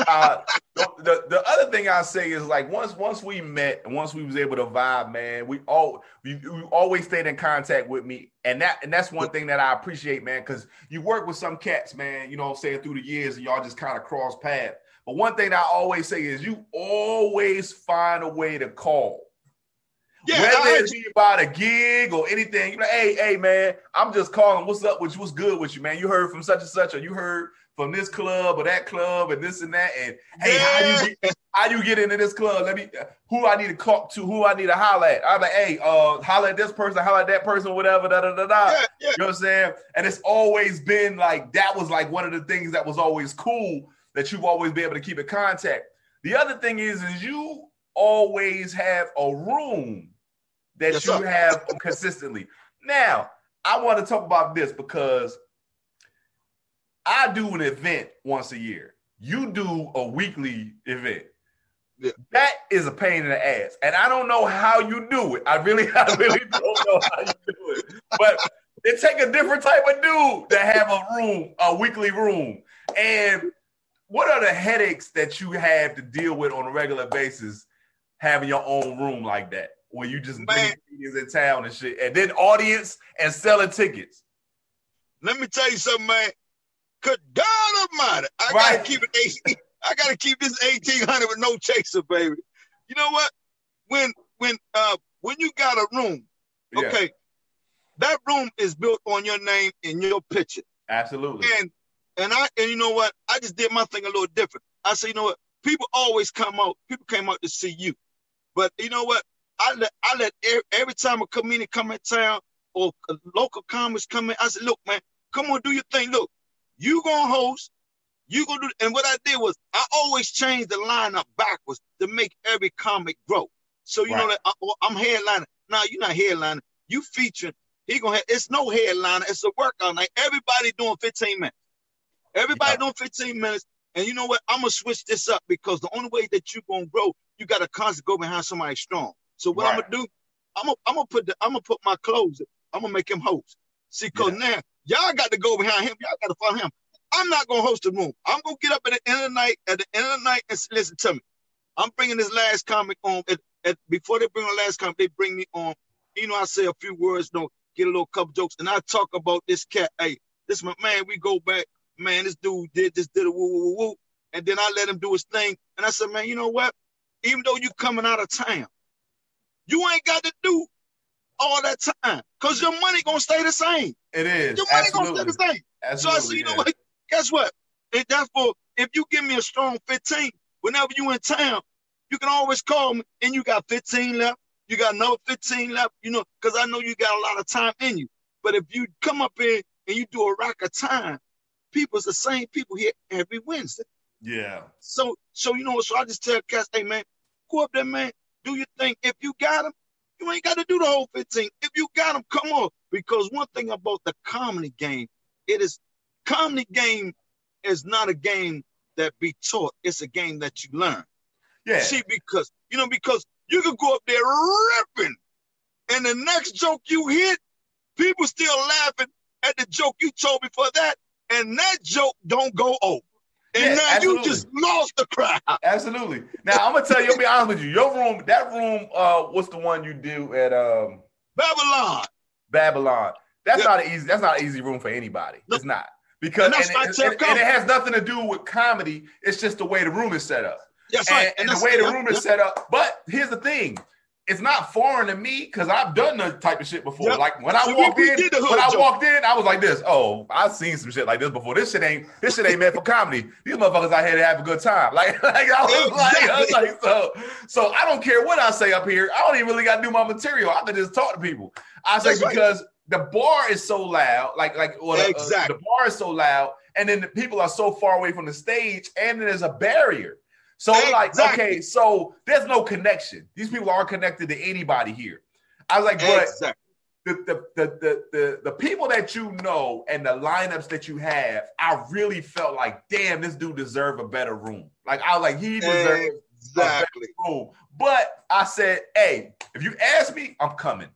Uh, the, the other thing I say is like once once we met and once we was able to vibe, man, we all we, we always stayed in contact with me. And that and that's one thing that I appreciate, man, because you work with some cats, man, you know I'm saying, through the years and y'all just kind of cross paths. But one thing I always say is you always find a way to call. Yeah, Whether be about a gig or anything, you're like, hey, hey, man, I'm just calling. What's up with you? What's good with you, man? You heard from such and such, or you heard from this club or that club and this and that. And hey, yeah. how you get how you get into this club? Let me who I need to talk to, who I need to holler at. I'm like, hey, uh, holler at this person, holler at that person, whatever, da da da da. Yeah, yeah. You know what I'm saying? And it's always been like that was like one of the things that was always cool that you've always been able to keep in contact. The other thing is, is you always have a room that yes, you sir. have consistently. Now, I want to talk about this because I do an event once a year. You do a weekly event. Yeah. That is a pain in the ass. And I don't know how you do it. I really, I really don't know how you do it. But it take a different type of dude to have a room, a weekly room. And what are the headaches that you have to deal with on a regular basis having your own room like that? Where you just bring meetings in town and shit, and then audience and selling tickets. Let me tell you something, man. Good God Almighty, I right. gotta keep it. 18, I gotta keep this eighteen hundred with no chaser, baby. You know what? When when uh when you got a room, yeah. okay, that room is built on your name and your picture. Absolutely. And and I and you know what? I just did my thing a little different. I said, you know what? People always come out. People came out to see you, but you know what? I let I let every, every time a comedian come in town or local comics come in, I said, look, man, come on, do your thing. Look, you gonna host, you gonna do. And what I did was I always changed the lineup backwards to make every comic grow. So you right. know that uh, I, am headlining. Now you're not headlining. You featuring. He gonna have. It's no headliner. It's a workout night. Everybody doing 15 minutes. Everybody yeah. doing 15 minutes. And you know what? I'm gonna switch this up because the only way that you're gonna grow, you gotta constantly go behind somebody strong. So what right. I'm gonna do, I'm gonna I'm gonna put the I'm gonna put my clothes. I'm gonna make him host. See, cause yeah. now y'all got to go behind him. Y'all got to follow him. I'm not gonna host the room. I'm gonna get up at the end of the night. At the end of the night, and listen to me. I'm bringing this last comic on. at, before they bring on last comic, they bring me on. You know, I say a few words, you know, get a little couple jokes, and I talk about this cat. Hey, this my man. We go back, man. This dude did this, did a woo woo woo, and then I let him do his thing. And I said, man, you know what? Even though you coming out of town, you ain't got to do all that time because your money gonna stay the same. It is. Your money Absolutely. gonna stay the same. Absolutely, so I said, you know what? Guess what? And therefore, if you give me a strong 15, whenever you in town, you can always call me and you got 15 left. You got another 15 left, you know, because I know you got a lot of time in you. But if you come up here and you do a rack of time, people's the same people here every Wednesday. Yeah. So, so you know, so I just tell cats, hey man, go up there, man. Do your thing. If you got them, you ain't got to do the whole 15. If you got them, come on. Because one thing about the comedy game, it is comedy game is not a game that be taught. It's a game that you learn. Yeah. See, because you know, because you can go up there ripping, and the next joke you hit, people still laughing at the joke you told before that, and that joke don't go over. And yeah, now absolutely. you just lost the crowd. Absolutely. Now I'm gonna tell you, I'll be honest with you. Your room, that room, uh, what's the one you do at um Babylon? Babylon. That's yeah. not an easy. That's not an easy room for anybody. No. It's not because and, and, and, and, it has nothing to do with comedy. It's just the way the room is set up. Yes, right. and, the way the room is set up. But here's the thing: it's not foreign to me because I've done the type of shit before. Yep. Like when I so walked in, when I walked in, I was like this. Oh, I've seen some shit like this before. This shit ain't this shit ain't meant for comedy. These motherfuckers out here to have a good time. Like, like I was exactly. like, I was like, so so I don't care what I say up here. I don't even really got to do my material. I can just talk to people. I say That's because right. the bar is so loud, like like well, exactly. uh, the bar is so loud, and then the people are so far away from the stage, and then there's a barrier. So exactly. like, okay, so there's no connection. These people aren't connected to anybody here. I was like, but exactly. the, the, the, the, the, the people that you know and the lineups that you have, I really felt like, damn, this dude deserve a better room. Like I was like, he deserves exactly. room. But I said, hey, if you ask me, I'm coming.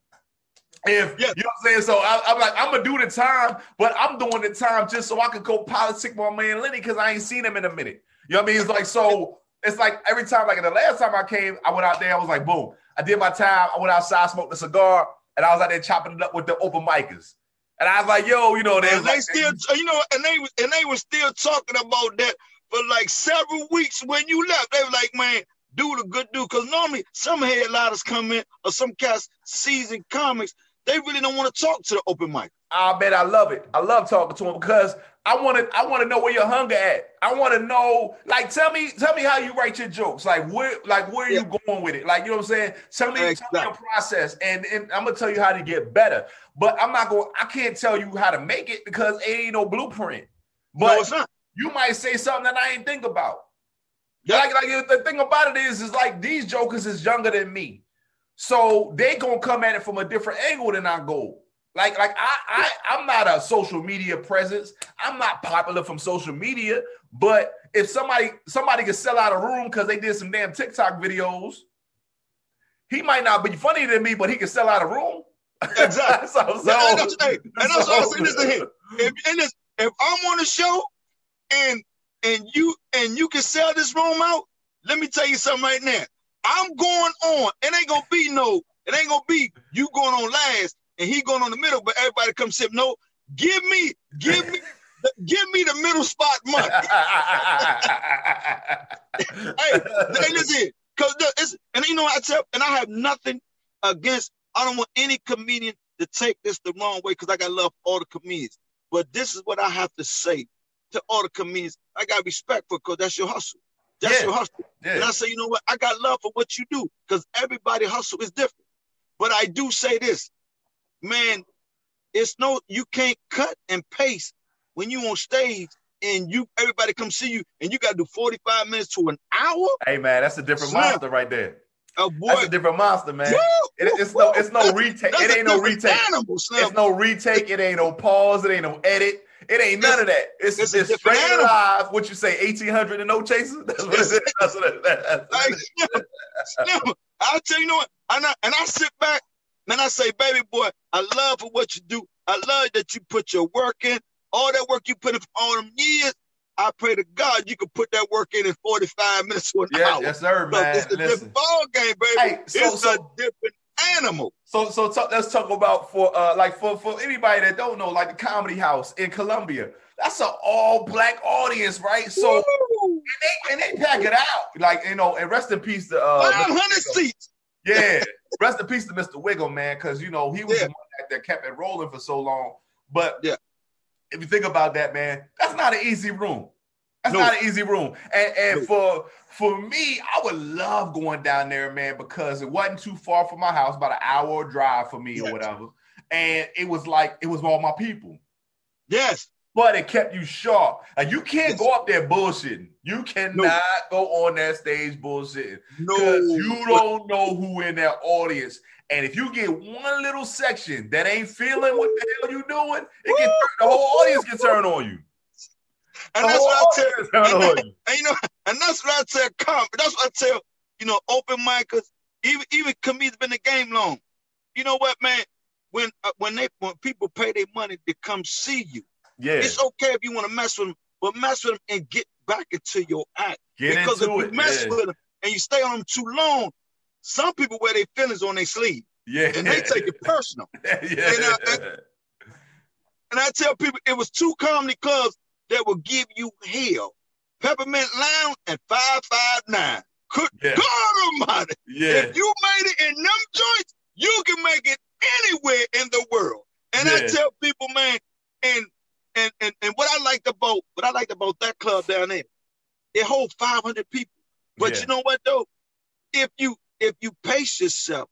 If yes. you know what I'm saying, so I, am like, I'm gonna do the time, but I'm doing the time just so I can go politic my man Lenny because I ain't seen him in a minute. You know what I mean? It's like so it's like every time, like the last time I came, I went out there, I was like, boom. I did my time. I went outside, smoked a cigar, and I was out there chopping it up with the open micers. And I was like, yo, you know, they, and they like, still, you know, and they was and they were still talking about that for like several weeks when you left. They were like, man, do the good do. Because normally some headliners come in or some cast season comics, they really don't want to talk to the open mic. Ah, I bet I love it. I love talking to them because I want to. I want to know where your hunger at. I want to know, like, tell me, tell me how you write your jokes. Like, where, like, where are yeah. you going with it? Like, you know what I'm saying? Tell me, exactly. tell me your process, and, and I'm gonna tell you how to get better. But I'm not going. I can't tell you how to make it because it ain't no blueprint. But no, you might say something that I ain't think about. Yeah. Like, like the thing about it is, is like these jokers is younger than me, so they gonna come at it from a different angle than I go. Like, like I, I, I'm not a social media presence. I'm not popular from social media. But if somebody, somebody could sell out a room because they did some damn TikTok videos, he might not be funnier than me, but he can sell out a room. Exactly. so, so, and that's, hey, and that's so, what I'm saying. this If, if, if I'm on a show and and you and you can sell this room out, let me tell you something right now. I'm going on. It ain't gonna be no. It ain't gonna be you going on last and he going on the middle, but everybody come sit. No, give me, give me, give me the middle spot money. hey, hey, listen, cause it's and you know I tell, and I have nothing against. I don't want any comedian to take this the wrong way because I got love for all the comedians. But this is what I have to say to all the comedians. I got respect for because that's your hustle. That's yeah. your hustle. Yeah. And I say, you know what? I got love for what you do because everybody hustle is different. But I do say this man, it's no, you can't cut and paste when you on stage and you everybody come see you and you gotta do 45 minutes to an hour. Hey man, that's a different Slim. monster right there. Uh, That's a different monster, man. Woo, it, it's no, it's no retake. It ain't no retake. Animal, it's no retake. It ain't no pause. It ain't no edit. It ain't none of that. It's, it's, it's straight animal. live. What you say, eighteen hundred and no chases? That's what it is. That's what it is. I'll tell you, know what, and I, and I sit back Man, I say, baby boy, I love for what you do. I love that you put your work in, all that work you put in all them years. I pray to God you can put that work in in 45 minutes to an yeah, hour. Yes, sir, man. It's a Listen. different ball game, baby. Hey, so, it's so, a different animal. So so talk, let's talk about for uh like for for anybody that don't know, like the comedy house in Columbia. That's an all black audience, right? So and they, and they pack it out. Like, you know, and rest in peace to uh 500 seats. Yeah. rest in peace to Mr. Wiggle, man, because you know he was yeah. the one that, that kept it rolling for so long. But yeah, if you think about that, man, that's not an easy room. That's no. not an easy room. And and no. for for me, I would love going down there, man, because it wasn't too far from my house, about an hour drive for me yes. or whatever. And it was like it was all my people. Yes. But it kept you sharp. Like you can't yes. go up there bullshitting. You cannot no. go on that stage bullshitting. No, you don't know who in that audience. And if you get one little section that ain't feeling what the hell you doing, it can the whole audience can turn on you. And that's what I tell and, and, and, you know, and that's what I tell com. That's what I tell, you know, open micers, even even comedians been in the game long. You know what, man? When uh, when they when people pay their money to come see you, yeah, it's okay if you want to mess with them, but mess with them and get back into your act. Get because if you it, mess yeah. with them and you stay on them too long, some people wear their feelings on their sleeve. Yeah, and they take it personal. yeah. And I, and, and I tell people it was two comedy clubs that will give you hell. Peppermint Lounge and 559. Good yeah. God Almighty. Yeah. If you made it in them joints, you can make it anywhere in the world. And Yeah. I tell people, man, and and and and what I liked about what I liked about that club down there, it holds 500 people. But Yeah. you know what though? If you if you pace yourself,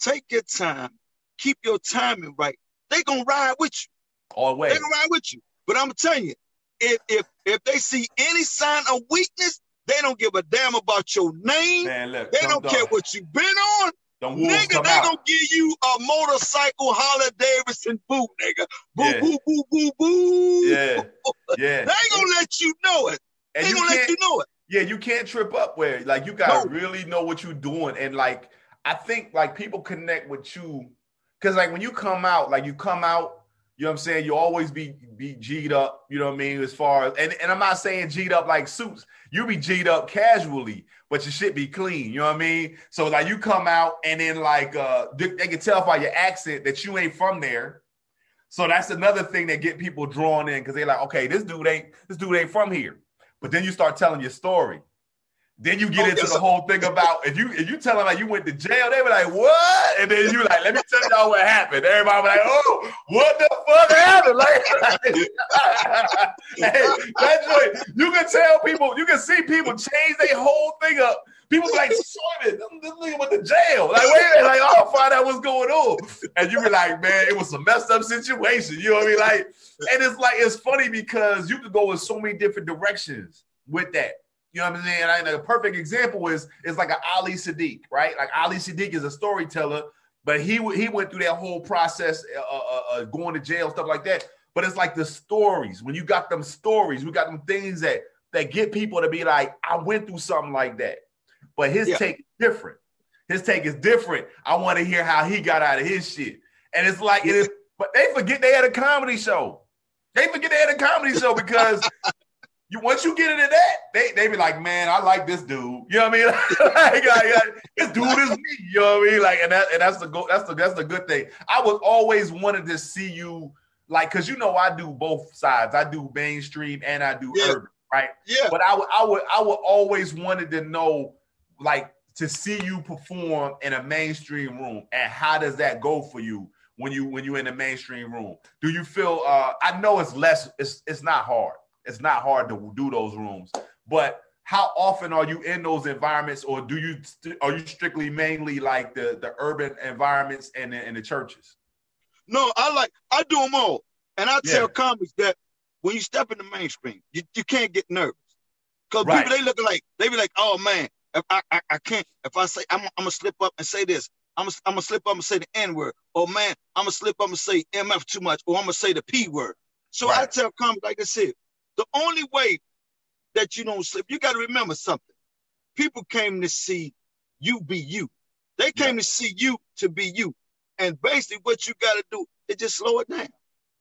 take your time, keep your timing right, they gonna ride with you. way. They gonna ride with you. But I'm telling you, if if if they see any sign of weakness, they don't give a damn about your name. Man, look, They don't dog- care what you've been on. Wolves Nigga, come they out. gonna give you a motorcycle Harley Davidson boot, nigga. Boo, Yeah. boo, boo, boo, boo. Yeah, yeah. They gonna let you know it. And they you gonna let you know it. Yeah, you can't trip up where like you gotta No. really know what you're doing. And like I think like people connect with you because like when you come out, like you come out, you know what I'm saying, you always be be G'd up, you know what I mean, as far as and, and I'm not saying G'd up like suits, you be G'd up casually, but your shit be clean, you know what I mean? So like you come out and then like uh they, they can tell by your accent that you ain't from there. So that's another thing that get people drawn in because they're like, okay, this dude ain't this dude ain't from here. But then you start telling your story. Then you get Oh, into the whole thing about if you if you tell them like you went to jail, they were like, what? And then you like, let me tell y'all what happened. Everybody was like, oh, what the fuck happened? Like, hey, that joint, you can tell people, you can see people change their whole thing up. People be like, Simon, this nigga went to jail. Like, wait a minute, like, I'll find out what's going on. And you be like, man, it was a messed up situation. You know what I mean? Like, and it's like it's funny because you could go in so many different directions with that. You know what I'm saying? And a perfect example is is like an Ali Siddiq, right? Like Ali Siddiq is a storyteller, but he he went through that whole process, uh, uh, uh, going to jail, stuff like that. But it's like the stories. When you got them stories, we got them things that that get people to be like, I went through something like that. But his Yeah. take is different. His take is different. I want to hear how he got out of his shit. And it's like it is, but they forget they had a comedy show. They forget they had a comedy show because you once you get into that, they they be like, man, I like this dude. You know what I mean? like, like, this dude is me. You know what I mean? Like, and that and that's the go that's the that's the good thing. I was always wanted to see you like because you know I do both sides. I do mainstream and I do Yeah. urban, right? Yeah. But I would I would I would always wanted to know like to see you perform in a mainstream room and how does that go for you when you when you in the mainstream room? Do you feel uh I know it's less it's it's not hard. It's not hard to do those rooms. But how often are you in those environments or do you st- are you strictly mainly like the the urban environments and the, and the churches? No, I like I do them all. And I tell Yeah. comics that when you step in the mainstream, you, you can't get nervous. Because Right. people they look like they be like, oh man, if I, I, I can't if I say I'm, I'm gonna slip up and say this, I'm gonna, I'm gonna slip up and say the N word, or man, I'm gonna slip up and say MF too much, or I'm gonna say the P word. So I tell comics like I said, the only way that you don't slip, you got to remember something. People came to see you be you. They came to see you to be you. And basically, what you got to do is just slow it down.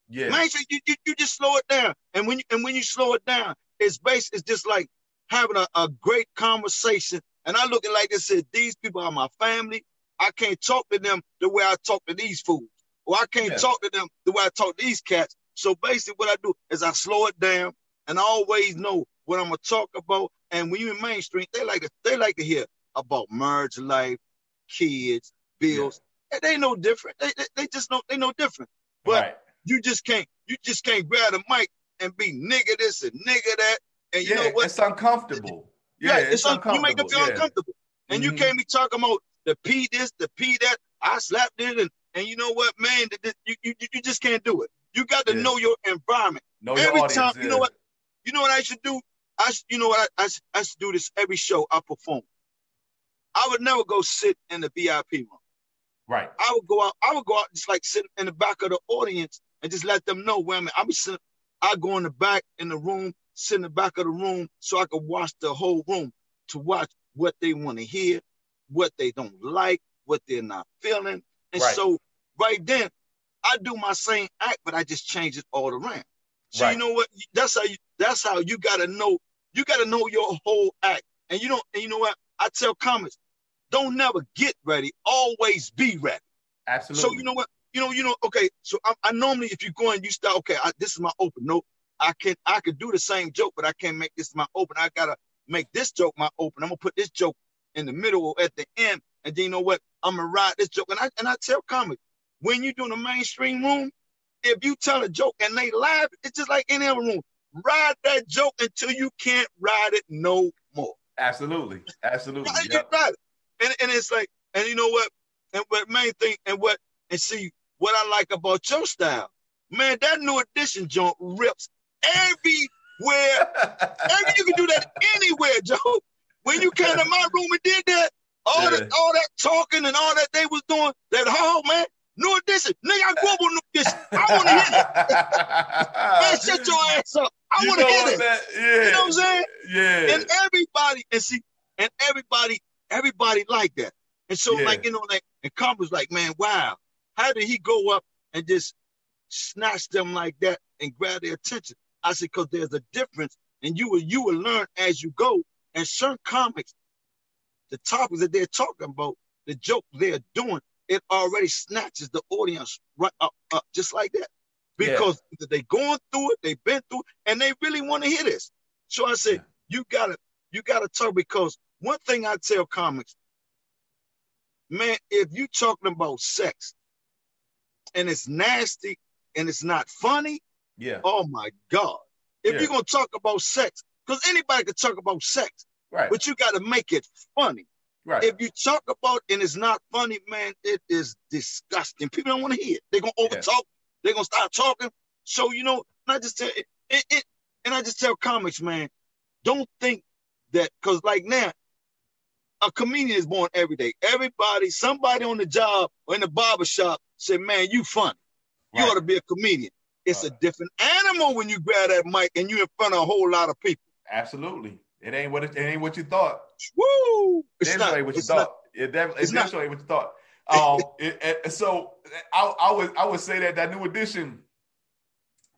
Yeah. Man, you, you, you just slow it down. And when you, and when you slow it down, it's based, it's just like having a, a great conversation. And I look at like this said, these people are my family. I can't talk to them the way I talk to these fools. Or I can't yeah. talk to them the way I talk to these cats. So basically what I do is I slow it down and I always know what I'm gonna talk about. And when you in mainstream, they like to they like to hear about marriage life, kids, bills. Yeah. They no different. They, they, they just know they no different. But right. you just can't you just can't grab the mic and be nigga this and nigga that. And you yeah, know what? It's uncomfortable. Yeah, it's, it's uncomfortable. You make them feel yeah. uncomfortable. And mm-hmm. you can't be talking about the P this, the P that. I slapped it, and and you know what, man, you you, you just can't do it. You got to yeah. know your environment. Know every your audience, time, you know what, you know what I should do. I you know what I, I, I should do this every show I perform. I would never go sit in the VIP room. Right. I would go out. I would go out just like sitting in the back of the audience and just let them know where I'm at. I'm sitting. I go in the back in the room, sit in the back of the room, so I could watch the whole room to watch what they want to hear, what they don't like, what they're not feeling, and right. so right then I do my same act, but I just change it all around. So right. you know what? That's how you. That's how you gotta know. You gotta know your whole act, and you don't. And you know what? I tell comics, don't never get ready. Always be ready. Absolutely. So you know what? You know. You know. Okay. So I, I normally, if you go and you start, okay, I, this is my open. No, I can. I could do the same joke, but I can't make this my open. I gotta make this joke my open. I'm gonna put this joke in the middle or at the end, and then you know what? I'm gonna ride this joke. And I and I tell comics, when you're doing a mainstream room, if you tell a joke and they laugh, it's just like any other room. Ride that joke until you can't ride it no more. Absolutely. Absolutely. Right, yep. right. And, and it's like, and you know what? And what main thing, and what, and see what I like about your style, man, that new edition joint rips everywhere. Every, you can do that anywhere, Joe. When you came to my room and did that, all yeah. that all that talking and all that they was doing, that hall, man, New edition. Nigga, I grew up on new edition. I want to hit it. Man, shut your ass up. I want to hit it. Yeah. You know what I'm saying? Yeah. And everybody, and see, and everybody, everybody like that. And so, yeah. like, you know, like, and Carm was like, man, wow, how did he go up and just snatch them like that and grab their attention? I said, because there's a difference, and you will you will learn as you go. And certain comics, the topics that they're talking about, the joke they're doing, it already snatches the audience right up, up just like that. Because yeah. they going through it, they've been through it, and they really want to hear this. So I said, yeah. you gotta, you gotta talk because one thing I tell comics, man, if you talking about sex and it's nasty and it's not funny, yeah. Oh my God. If yeah. you're gonna talk about sex, because anybody can talk about sex, right? But you gotta make it funny. Right. If you talk about and it's not funny, man, it is disgusting. People don't want to hear it. They're gonna overtalk. Yeah. They're gonna start talking. So you know, I just tell it, it, it, and I just tell comics, man, don't think that because like now, a comedian is born every day. Everybody, somebody on the job or in the barber shop said, "Man, you funny. You ought to be a comedian." It's right. a different animal when you grab that mic and you in front of a whole lot of people. Absolutely. It ain't what it, it ain't what you thought. Woo! It's not what you thought. Not, it definitely, it's, definitely what you thought. Um, it, it, so I, I would I would say that that new edition,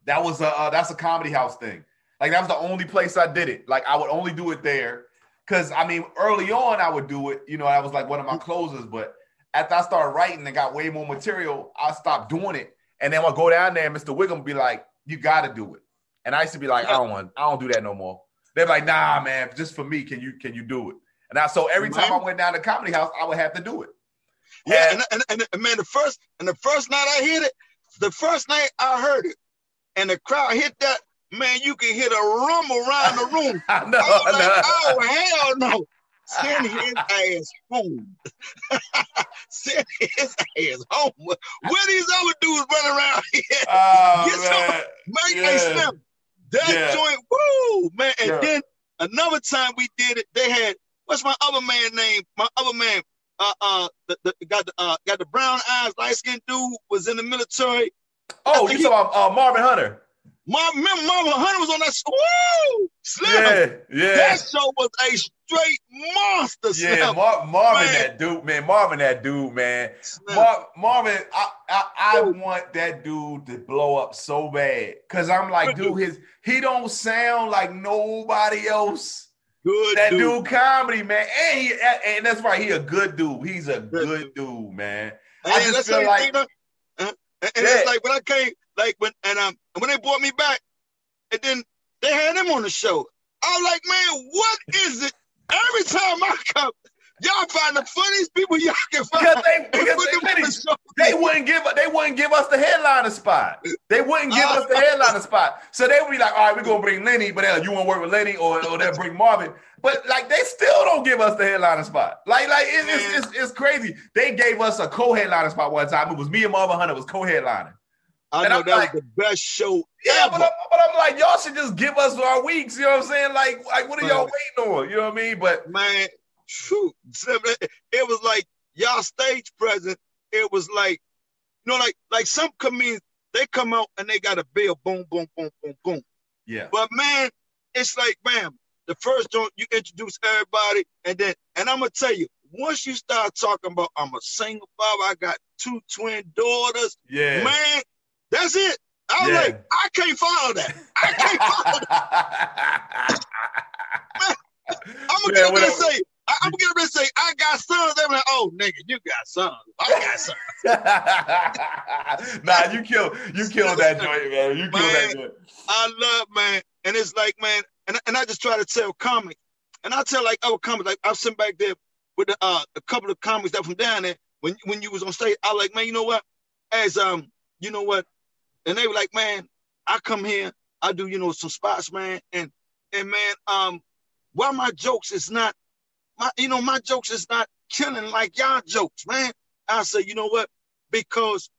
that was a uh, that's a comedy house thing. Like that was the only place I did it. Like I would only do it there. Cause I mean, early on I would do it. You know, I was like one of my closers. But after I started writing and got way more material, I stopped doing it. And then I'll go down there, and Mr. Wiggum would be like, "You got to do it." And I used to be like, "I don't want, I don't do that no more." They're like, nah, man, just for me, can you can you do it? And I, so every time I went down to comedy house, I would have to do it. Yeah, and, and, and, and, man, the first and the first night I hit it, the first night I heard it, and the crowd hit that, man, you can hear the rumble around the room. I know, I was like, oh hell no. Send his ass home. Send his ass home. Where these other dudes running around here? Oh, Get man. Some, man, yeah. hey, Slim, that yeah. joint, woo, man. And yeah. then another time we did it, they had what's my other man name? My other man, uh, uh, the, the got the uh, got the brown eyes, light skinned dude was in the military. Oh, you saw uh, Marvin Hunter. My remember Marvin Hunter was on that show. Woo! Slim. Yeah, yeah. That show was a straight monster. Slim. Yeah, Mar- Marvin, man. that dude, man. Marvin, that dude, man. Mar- Marvin, I, I, I want that dude to blow up so bad because I'm like, dude, his he don't sound like nobody else. Good that dude. dude comedy, man. And he and that's right, he a good dude. He's a good, good dude, man. And I just feel like, and, and yeah. it's like when I came, like when and um when they brought me back, and then they had him on the show. I was like, man, what is it? Every time I come, y'all find the funniest people y'all can find. Because they, because they, they, wouldn't give they wouldn't give us the headliner spot. They wouldn't give uh, us the headliner spot. So they would be like, all right, we're gonna bring Lenny, but uh, you want to work with Lenny, or, or they'll bring Marvin. But like they still don't give us the headliner spot. Like, like it, it's, it's, it's crazy. They gave us a co-headliner spot one time. It was me and Marvin Hunter was co-headliner. I and know I'm that like, was the best show. Yeah, but I'm, but I'm, like, y'all should just give us our weeks. You know what I'm saying? Like, like what are y'all waiting on? You know what I mean? But man, shoot, it was like y'all stage present. It was like, you know, like like some comedians they come out and they got a bill, boom, boom, boom, boom, boom. Yeah. But man, it's like, man, the first joint you introduce everybody, and then, and I'm gonna tell you, once you start talking about I'm a single father, I got two twin daughters. Yeah. Man, that's it. I was yeah. like, I can't follow that. I can't follow that. Man, I'm gonna get say, I, am gonna get say, I got sons. They're like, oh nigga, you got sons. I got sons. nah, you kill, you kill that joint, man. You kill man, that joint. I love, man, and it's like, man, and and I just try to tell comics, and I tell like other comics, like I've sitting back there with the, uh, a couple of comics that from down there when when you was on stage. I like, man, you know what? As um, you know what? And they were like, man, I come here, I do, you know, some spots, man. And and man, um, why my jokes is not my, you know, my jokes is not killing like y'all jokes, man. I say, you know what? Because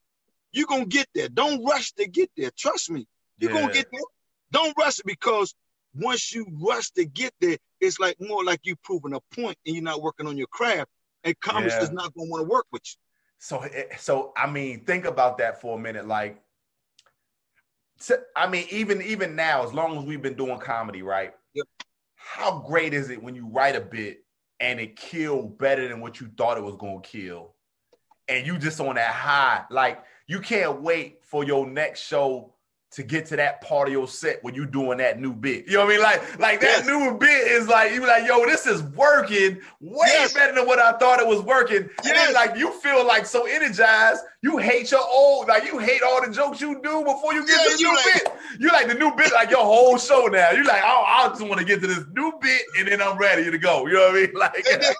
you're gonna get there. Don't rush to get there. Trust me. You're yeah. gonna get there. Don't rush it because once you rush to get there, it's like more like you proving a point and you're not working on your craft. And comics yeah. is not gonna want to work with you. So, eh, so I mean, think about that for a minute. Like, I mean, even even now, as long as we've been doing comedy, right? Yep. How great is it when you write a bit and it killed better than what you thought it was gonna kill, and you just on that high? Like, you can't wait for your next show to get to that part of your set when you're doing that new bit. You know what I mean? Like, like that yes. new bit is like you like, yo, this is working way yes. better than what I thought it was working. Yes. And then like you feel like so energized, you hate your old, like you hate all the jokes you do before you get yeah, to the new like, bit. You like the new bit, like your whole show now. You like, oh, I just want to get to this new bit and then I'm ready to go. You know what I mean? Like and then,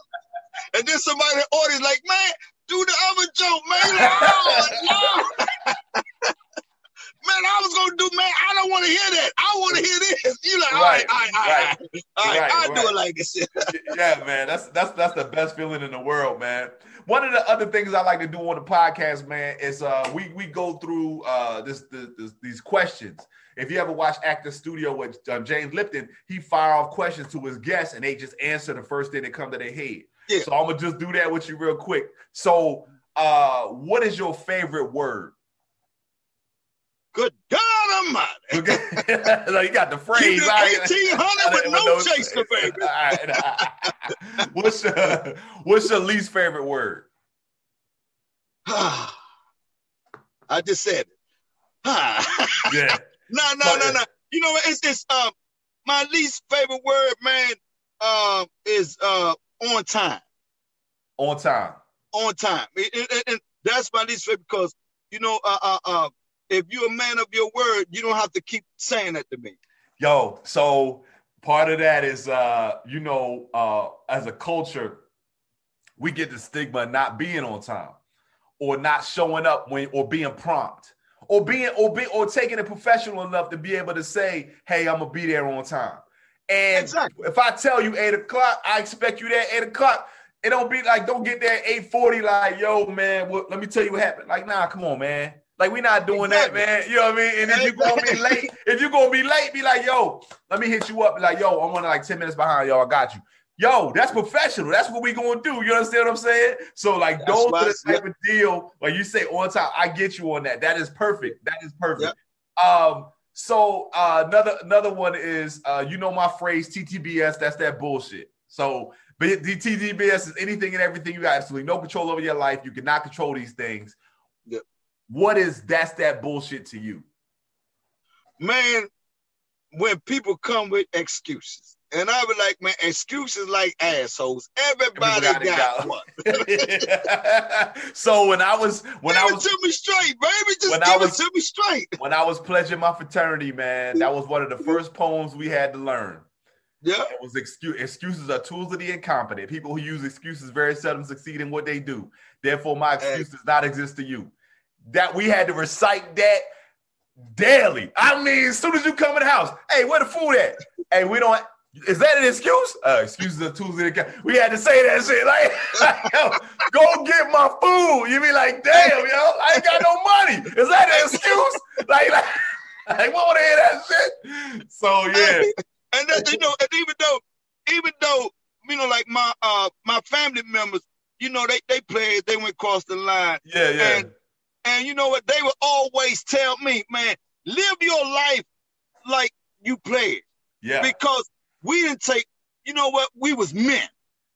and then somebody in the audience like, man, do the other joke, man. Like, oh, no. man, I was gonna do, man. I don't want to hear that. I want to hear this. You like, all right, all right, all right, all right. All right, I'll right. do it like this. yeah, man, that's that's that's the best feeling in the world, man. One of the other things I like to do on the podcast, man, is uh we we go through uh this, this, this these questions. If you ever watch Actor Studio with uh, James Lipton, he fire off questions to his guests and they just answer the first thing that come to their head. Yeah. So I'm gonna just do that with you real quick. So, uh, what is your favorite word? Good God Almighty! you got the phrase. Eighteen hundred with no chaser, baby. Right, what's your What's your least favorite word? I just said it. yeah. No, no, no, no. You know what? It's it's um my least favorite word, man. Um, is uh on time. On time. On time. And, and that's my least favorite because you know uh uh. uh if you're a man of your word, you don't have to keep saying that to me. Yo, so part of that is uh, you know, uh, as a culture, we get the stigma of not being on time or not showing up when or being prompt or being or be or taking it professional enough to be able to say, hey, I'm gonna be there on time. And exactly. if I tell you eight o'clock, I expect you there eight o'clock. It don't be like don't get there at 840, like, yo, man, well, let me tell you what happened. Like, nah, come on, man. Like we're not doing exactly. that, man. You know what I mean? And if you're gonna be late, if you're gonna be late, be like, yo, let me hit you up. Like, yo, I'm only like 10 minutes behind y'all. I got you. Yo, that's professional. That's what we gonna do. You understand what I'm saying? So, like, that's those are the type of deal. Like you say on time, I get you on that. That is perfect. That is perfect. Yep. Um, So uh, another another one is uh, you know my phrase TTBS. That's that bullshit. So but the TTBS is anything and everything. You got absolutely no control over your life. You cannot control these things. What is that's that bullshit to you? Man, when people come with excuses, and I was like, man, excuses like assholes. Everybody, Everybody got, got one. so when I was when give I was to me straight, baby, just when give I was, it to me straight. When I was pledging my fraternity, man, that was one of the first poems we had to learn. Yeah, it was excuse, excuses are tools of the incompetent. People who use excuses very seldom succeed in what they do. Therefore, my excuse does not exist to you. That we had to recite that daily. I mean, as soon as you come in the house, hey, where the food at? Hey, we don't is that an excuse? Uh, excuses are Tuesday. We had to say that shit. Like, go get my food. You be like, damn, yo, I ain't got no money. Is that an excuse? like, like, like what would hear that shit? So yeah. And that, you know, and even though, even though, you know, like my uh my family members, you know, they they played, they went across the line. Yeah, yeah. And, and you know what? They would always tell me, man, live your life like you played. Yeah. Because we didn't take, you know what? We was men.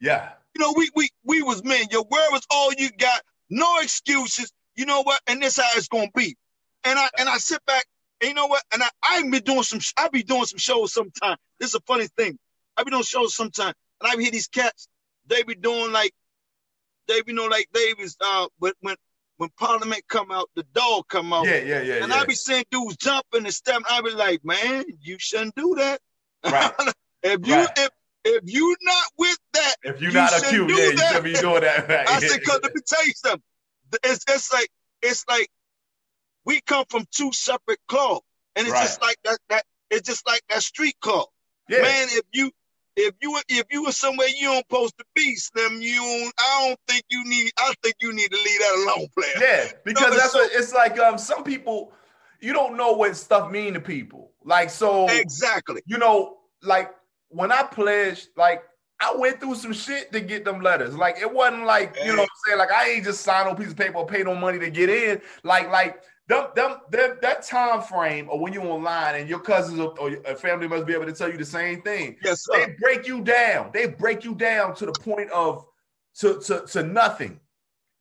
Yeah. You know, we we we was men. Your word was all you got. No excuses. You know what? And this how it's gonna be. And I and I sit back. And you know what? And I I be doing some. I be doing some shows sometime. This is a funny thing. I be doing shows sometime, and I hear these cats. They be doing like, they be you know like they was uh, but when when Parliament come out, the dog come out. Yeah, yeah, yeah. And yeah. I be seeing dudes jumping and stepping. I be like, man, you shouldn't do that. Right. If you right. if if you not with that, if you're you not acute, yeah, that. you should be doing that. Right. I said, because let me tell you something. It's it's like it's like we come from two separate clubs, and it's right. just like that. That it's just like that street club. Yeah. Man, if you if you if you were somewhere you don't supposed to be, Slim, you don't, I don't think you need. I think you need to leave that alone, player. Yeah, because that's so, what it's like. Um, some people you don't know what stuff mean to people. Like so, exactly. You know, like when I pledged, like I went through some shit to get them letters. Like it wasn't like, you know what I'm saying? Like I ain't just sign on piece of paper or pay no money to get in. Like, like them, them, them, that time frame or when you're online and your cousins or, your family must be able to tell you the same thing. Yes, sir. They break you down. They break you down to the point of to, to, to nothing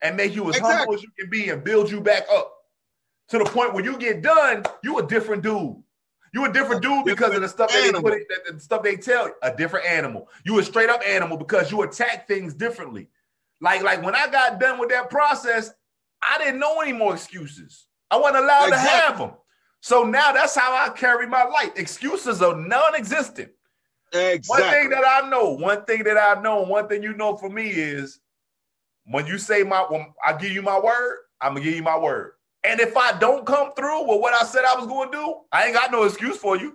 and make you as exactly. humble as you can be and build you back up to the point where you get done, you a different dude. You a different dude because of the stuff that they put it, the stuff they tell you. A different animal. You a straight up animal because you attack things differently. Like, like when I got done with that process, I didn't know any more excuses. I wasn't allowed exactly. to have them. So now that's how I carry my life. Excuses are non-existent. Exactly. One thing that I know, one thing that I know, one thing you know for me is when you say my, when I give you my word, I'm gonna give you my word. And if I don't come through with what I said I was going to do, I ain't got no excuse for you.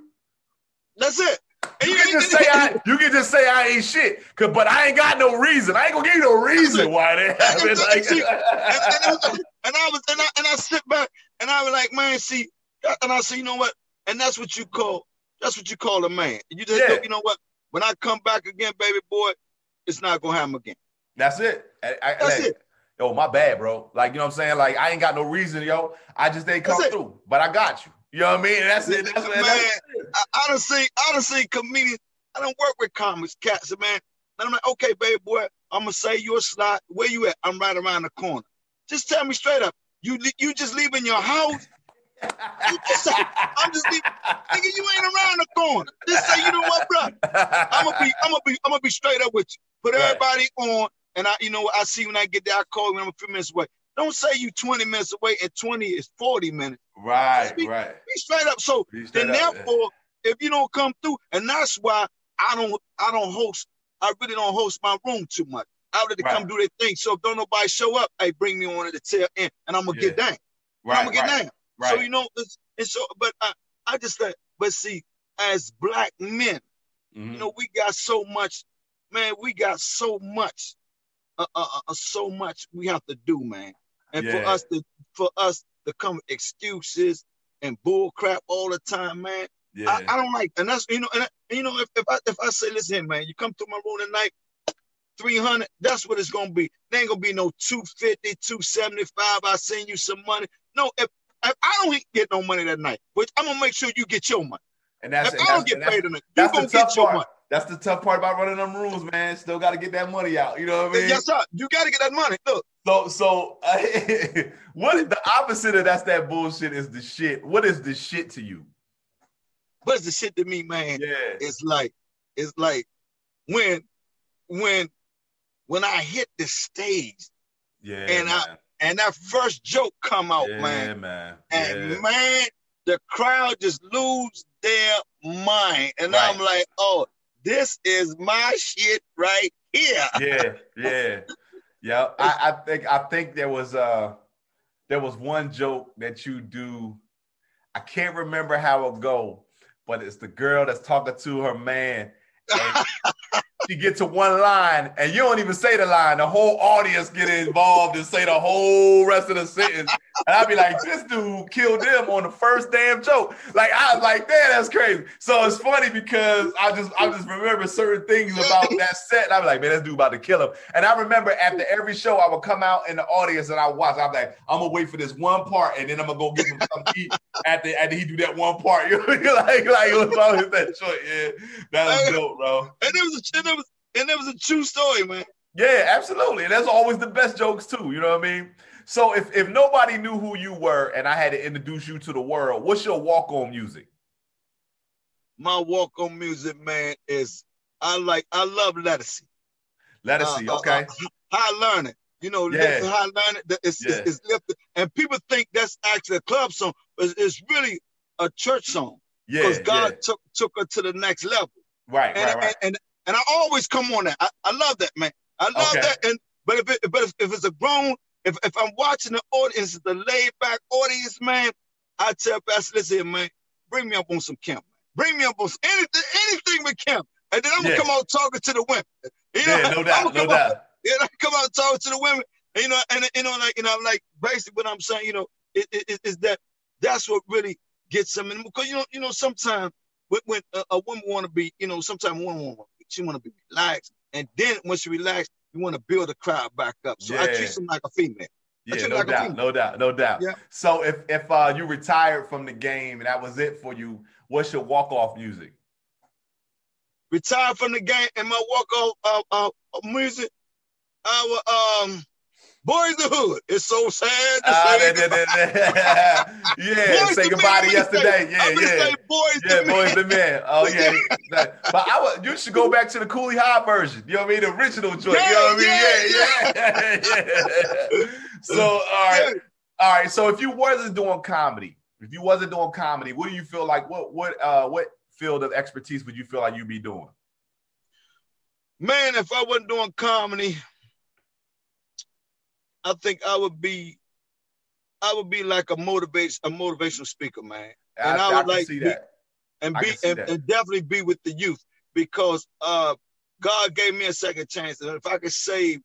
That's it. You can just say I, you can just say I ain't shit, Cause but I ain't got no reason. I ain't gonna give you no reason why they have it. Like, and, and, and, I was and I and I sit back and I was like, man, see, uh, and I say, you know what? And that's what you call that's what you call a man. You just yeah. you know what? When I come back again, baby boy, it's not gonna happen again. That's it. I, I, that's it yo, my bad, bro. Like, you know what I'm saying? Like, I ain't got no reason, yo. I just didn't come through, but I got you. You know what I mean? That's it. That's, man, that's it. I, I don't see, I don't see comedians. I don't work with comics, cats, man. And I'm like, okay, baby boy, I'm gonna say you're a slot. Where you at? I'm right around the corner. Just tell me straight up. You you just leaving your house? just say, I'm just leaving. Nigga, you ain't around the corner. Just say, you know what, bro? I'm gonna be, I'm gonna be, I'm gonna be straight up with you. Put right. everybody on and I, you know, I see when I get there, I call you when I'm a few minutes away. Don't say you 20 minutes away and 20 is 40 minutes. Right, be, right. Be straight up. So straight then up, therefore, yeah. if you don't come through, and that's why I don't I don't host, I really don't host my room too much. I let them right. come do their thing. So if don't nobody show up, hey, bring me on at the tail end and I'm gonna yeah. get down. Right, I'm gonna get right. down. Right. So you know, and so but I, I just thought, but see, as black men, mm-hmm. you know, we got so much, man, we got so much uh, uh, uh, uh, so much we have to do, man. And yeah. for us to for us to come excuses and bull crap all the time, man. Yeah. I, I don't like, and that's you know, and, you know, if, if I if I say, listen, man, you come to my room tonight, 300, that's what it's gonna be. There ain't gonna be no 250, 275. I send you some money. No, if if I don't get no money that night, which I'm gonna make sure you get your money. And that's if and I don't that's, get paid tonight, you gonna the tough get your part. money. That's the tough part about running them rules, man. Still got to get that money out. You know what I mean? Yes, sir. You got to get that money. Look. So, so what the opposite of that's that bullshit is the shit. What is the shit to you? What's the shit to me, man? Yeah. It's like, it's like when, when, when I hit the stage. Yeah. And man. I and that first joke come out, yeah, man. man. And yeah. man, the crowd just lose their mind. And Right. I'm like, oh, this is my shit right here. yeah, yeah, yeah. I, I think I think there was uh there was one joke that you do. I can't remember how it go, but it's the girl that's talking to her man. And she get to one line, and you don't even say the line. The whole audience get involved and say the whole rest of the sentence. And I'd be like, this dude killed them on the first damn joke. Like I was like, damn, that's crazy. So it's funny because I just I just remember certain things about that set. And I'd be like, man, this dude about to kill him. And I remember after every show, I would come out in the audience and I watch. I'm like, I'm gonna wait for this one part, and then I'm gonna go give him some eat after after he do that one part. You're like, like it was always that short. Yeah, that was dope, bro. And it was a and it was and it was a true story, man. Yeah, absolutely. And that's always the best jokes too. You know what I mean? So if if nobody knew who you were and I had to introduce you to the world, what's your walk on music? My walk on music, man, is I like I love Lettucey. Lettucey, Uh, uh, okay. uh, high learning. You know, Yeah. high learning. It's, Yeah. it's, it's lifted. And people think that's actually a club song, but it's, it's really a church song yeah, because God yeah. took took her to the next level. Right, And, right, right. and, and and I always come on that. I, I love that, man. I love Okay. that. And but if it, but if, if it's a grown, if, if I'm watching the audience, the laid back audience, man, I tell Pastor, listen, man, bring me up on some Kem. Bring me up on some, anything, anything with Kem. And then I'm gonna Yeah. come out talking to the women. You yeah, know, no I'm doubt, no out- doubt. yeah, I come out and talk to the women. And, you know, and you know, like you know, like basically what I'm saying, you know, it, it, it- is that that's what really gets them in because you know, you know, sometimes when, when a, a woman want to be, you know, sometimes a woman she want to be relaxed, and then when she relaxed, you want to build the crowd back up. So I Yeah. treat them like a female. Yeah, no like doubt, no doubt, no doubt. Yeah. So if if uh, you retired from the game and that was it for you, what's your walk off music? Retired from the game, and my walk off uh, uh, music, our um, boys the hood. It's so sad to say. that- that- that- yeah, Boys say goodbye to I'm say- yesterday. Yeah, I'm yeah. say boys Yeah, to boys men. the men. Oh yeah, but I would. You should go back to the Cooley High version. You know what I mean? The original joint. you know what I mean? Yeah, yeah. yeah. so all right, all right. So if you wasn't doing comedy, if you wasn't doing comedy, what do you feel like? What what uh what field of expertise would you feel like you'd be doing? Man, if I wasn't doing comedy, I think I would be, I would be like a motivation, a motivational speaker, man, And I would can like see be- that. and be and, and definitely be with the youth because uh, God gave me a second chance, and if I could save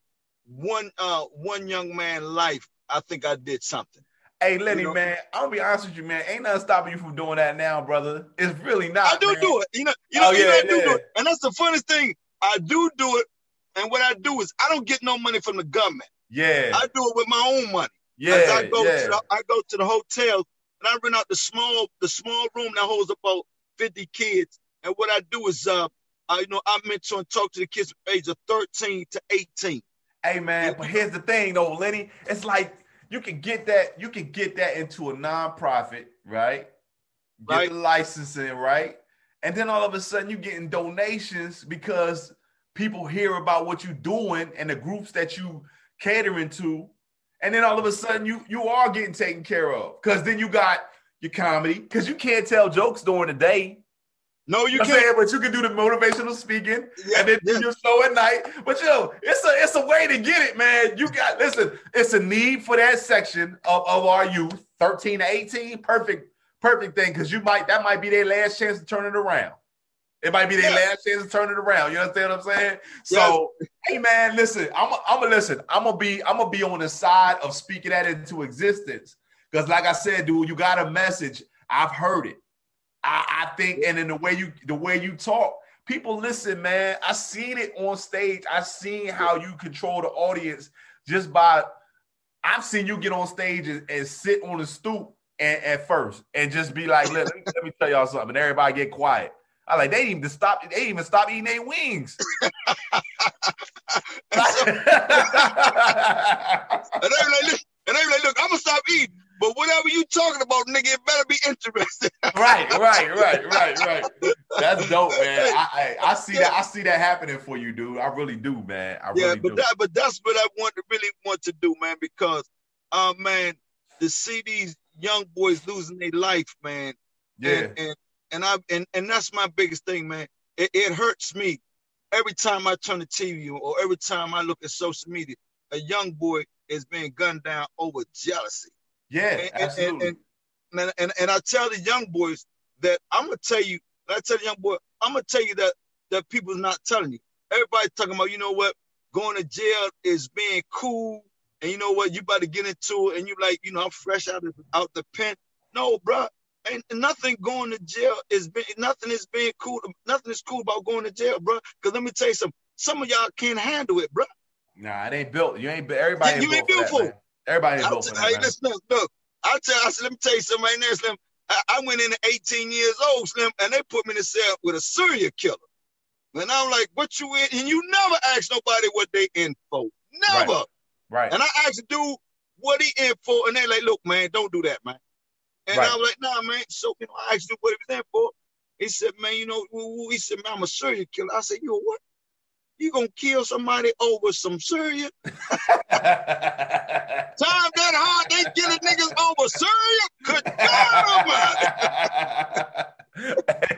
one uh one young man life, I think I did something. Hey Lenny, know- man, I'm gonna be honest with you, man. Ain't nothing stopping you from doing that now, brother. It's really not. I do man. do it, you know, you know, Oh, you know, I do yeah. do it, and that's the funniest thing. I do do it, and what I do is I don't get no money from the government. Yeah, I do it with my own money. yeah, I go yeah. to the, I go to the hotel and I rent out the small the small room that holds about 50 kids. And what I do is uh, I, you know I mentor and talk to the kids from age of 13 to 18. Hey man, but here's the thing though, Lenny. It's like you can get that, you can get that into a nonprofit, right? Get Right. the licensing, right? And then all of a sudden you're getting donations because people hear about what you're doing and the groups that you catering to. And then all of a sudden you you are getting taken care of. Cause then you got your comedy, because you can't tell jokes during the day. No, you I'm can't. saying, but you can do the motivational speaking Yeah, and then do yeah. your show at night. But yo, it's a it's a way to get it, man. You got listen, it's a need for that section of, of our youth, 13 to 18. Perfect, perfect thing. Cause you might that might be their last chance to turn it around. It might be their Yeah. last chance to turn it around. You understand what I'm saying? So, hey man, listen, I'm I'm gonna listen. I'm gonna be I'm gonna be on the side of speaking that into existence. Because, like I said, dude, you got a message. I've heard it. I, I think, and in the way you the way you talk, people listen, man. I seen it on stage. I seen how you control the audience just by. I've seen you get on stage and, and sit on the stoop and, at first and just be like, let, let me tell y'all something. And everybody get quiet. I like they even stop. They even stop eating their wings. and they like, and they like, look, I'm gonna stop eating. But whatever you talking about, nigga, it better be interesting. right, right, right, right, right. That's dope, man. I, I, I see that. I see that happening for you, dude. I really do, man. I yeah, really but do. that, but that's what I want to really want to do, man. Because, uh, man, to see these young boys losing their life, man. Yeah. And, and and I and, and that's my biggest thing, man. It, it hurts me every time I turn the TV or every time I look at social media. A young boy is being gunned down over jealousy. Yeah, and, absolutely. And, and, and, and I tell the young boys that I'm gonna tell you. I tell the young boy, I'm gonna tell you that that people's not telling you. Everybody's talking about, you know what, going to jail is being cool, and you know what, you about to get into it, and you like, you know, I'm fresh out of out the pen. No, bro, ain't nothing going to jail is being nothing is being cool. Nothing is cool about going to jail, bro. Because let me tell you something. Some of y'all can't handle it, bro. Nah, it ain't built. You ain't. Everybody. You ain't built for. Everybody ain't built for that. Hey, listen, look. I tell. I said, let me tell you something right now, Slim. I, I went in at 18 years old, Slim, and they put me in the cell with a serial killer. And I'm like, what you in? And you never ask nobody what they in for. Never. Right. right. And I asked the dude what he in for, and they like, look, man, don't do that, man. And right. I was like, nah, man. So, you know, I asked him what he was there for. He said, man, you know, he said, man, I'm a serial killer. I said, you a what? You gonna kill somebody over some cereal? Time that hard, they killing niggas over cereal? Good God Almighty!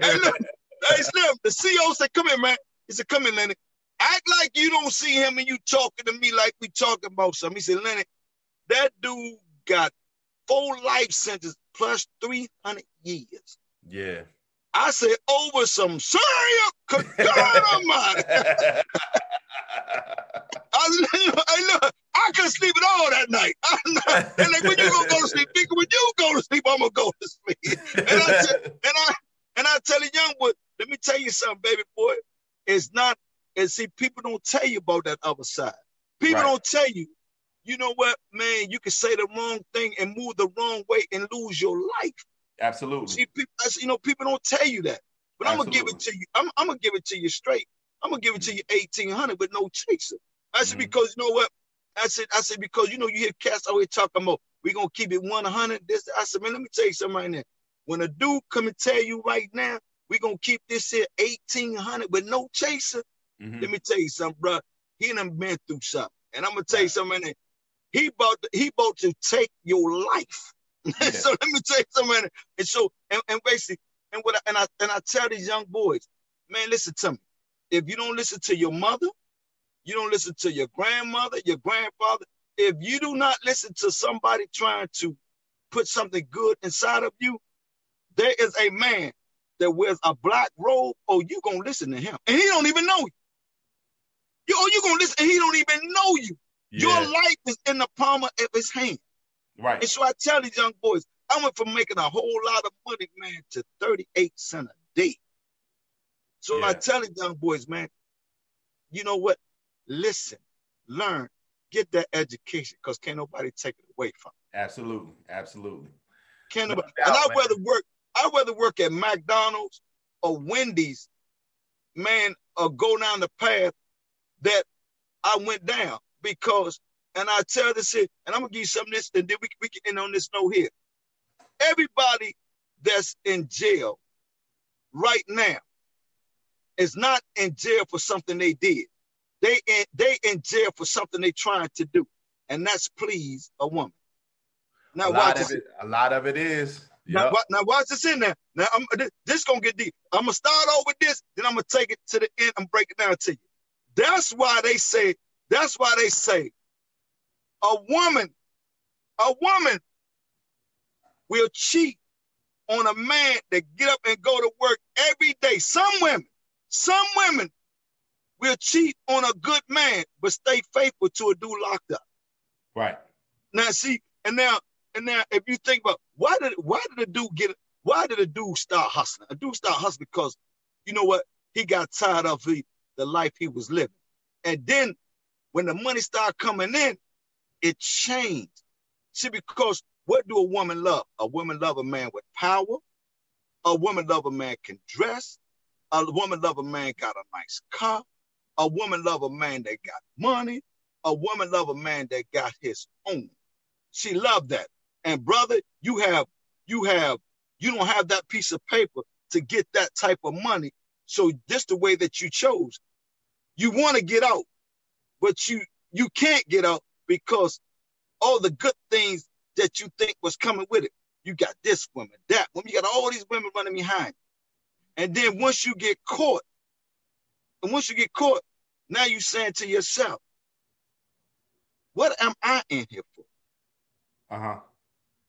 hey, look, hey, Slim, the CEO said, come here, man. He said, come here, Lenny. Act like you don't see him and you talking to me like we talking about something. He said, Lenny, that dude got four life sentences plus 300 years. Yeah. I said, over some almighty. I, I, look, I couldn't sleep at all that night. and like, when you gonna go to sleep? When you go to sleep, I'm gonna go to sleep. And I, tell, and I and I tell the young boy, let me tell you something, baby boy. It's not, and see, people don't tell you about that other side. People right. don't tell you you know what, man, you can say the wrong thing and move the wrong way and lose your life. Absolutely. See, people, you know, people don't tell you that. But I'm gonna give it to you. I'm, I'm, gonna give it to you straight. I'm gonna give it to you 1800 with no chaser. I said mm-hmm. because you know what? I said I said because you know you hear cats always talking about we gonna keep it 100. This I said man, let me tell you something right now. When a dude come and tell you right now we gonna keep this here 1800 with no chaser. Mm-hmm. Let me tell you something, bro. He done been through something, and I'm gonna tell you something. Right he about to, he about to take your life. Yeah. so let me tell you something. And so and, and basically, and what I, and I and I tell these young boys, man, listen to me. If you don't listen to your mother, you don't listen to your grandmother, your grandfather. If you do not listen to somebody trying to put something good inside of you, there is a man that wears a black robe. Oh, you gonna listen to him, and he don't even know you. You oh, you gonna listen, and he don't even know you. Yeah. Your life is in the palm of his hand. Right. And so I tell these young boys, I went from making a whole lot of money, man, to 38 cents a day. So yeah. I tell these young boys, man, you know what? Listen, learn, get that education, because can't nobody take it away from you. Absolutely. Absolutely. Can't no nobody, doubt, and I'd rather work, I'd rather work at McDonald's or Wendy's, man, or go down the path that I went down because, and I tell this here, and I'm gonna give you some of this, and then we, we can end on this note here. Everybody that's in jail right now is not in jail for something they did. They in, they in jail for something they trying to do, and that's please a woman. Now, a lot of it. A lot of it is. Yep. Now, now, watch this in there. Now, I'm, this, this gonna get deep. I'm gonna start off with this, then I'm gonna take it to the end and break it down to you. That's why they say that's why they say a woman, a woman will cheat on a man that get up and go to work every day. Some women, some women will cheat on a good man, but stay faithful to a dude locked up. Right. Now see, and now, and now if you think about why did why did a dude get why did a dude start hustling? A dude start hustling because you know what? He got tired of the, the life he was living. And then when the money started coming in, it changed. See, because What do a woman love? A woman love a man with power. A woman love a man can dress. A woman love a man got a nice car. A woman love a man that got money. A woman love a man that got his own. She loved that. And brother, you have, you have, you don't have that piece of paper to get that type of money. So this the way that you chose. You want to get out, but you you can't get out because all the good things that you think was coming with it. You got this woman, that woman, you got all these women running behind. And then once you get caught, and once you get caught, now you saying to yourself, what am I in here for? Uh-huh.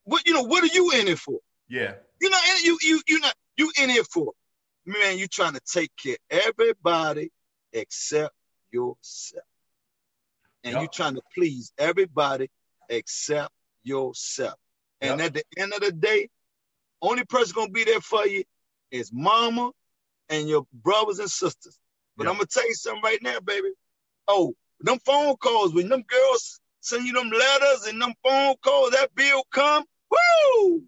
What you know, what are you in it for? Yeah. You're not in you you you not you in here for. Man, you trying to take care of everybody except yourself. And yep. you trying to please everybody except yourself. And yep. at the end of the day, only person gonna be there for you is mama and your brothers and sisters. But yep. I'm gonna tell you something right now, baby. Oh, them phone calls when them girls send you them letters and them phone calls, that bill come, woo!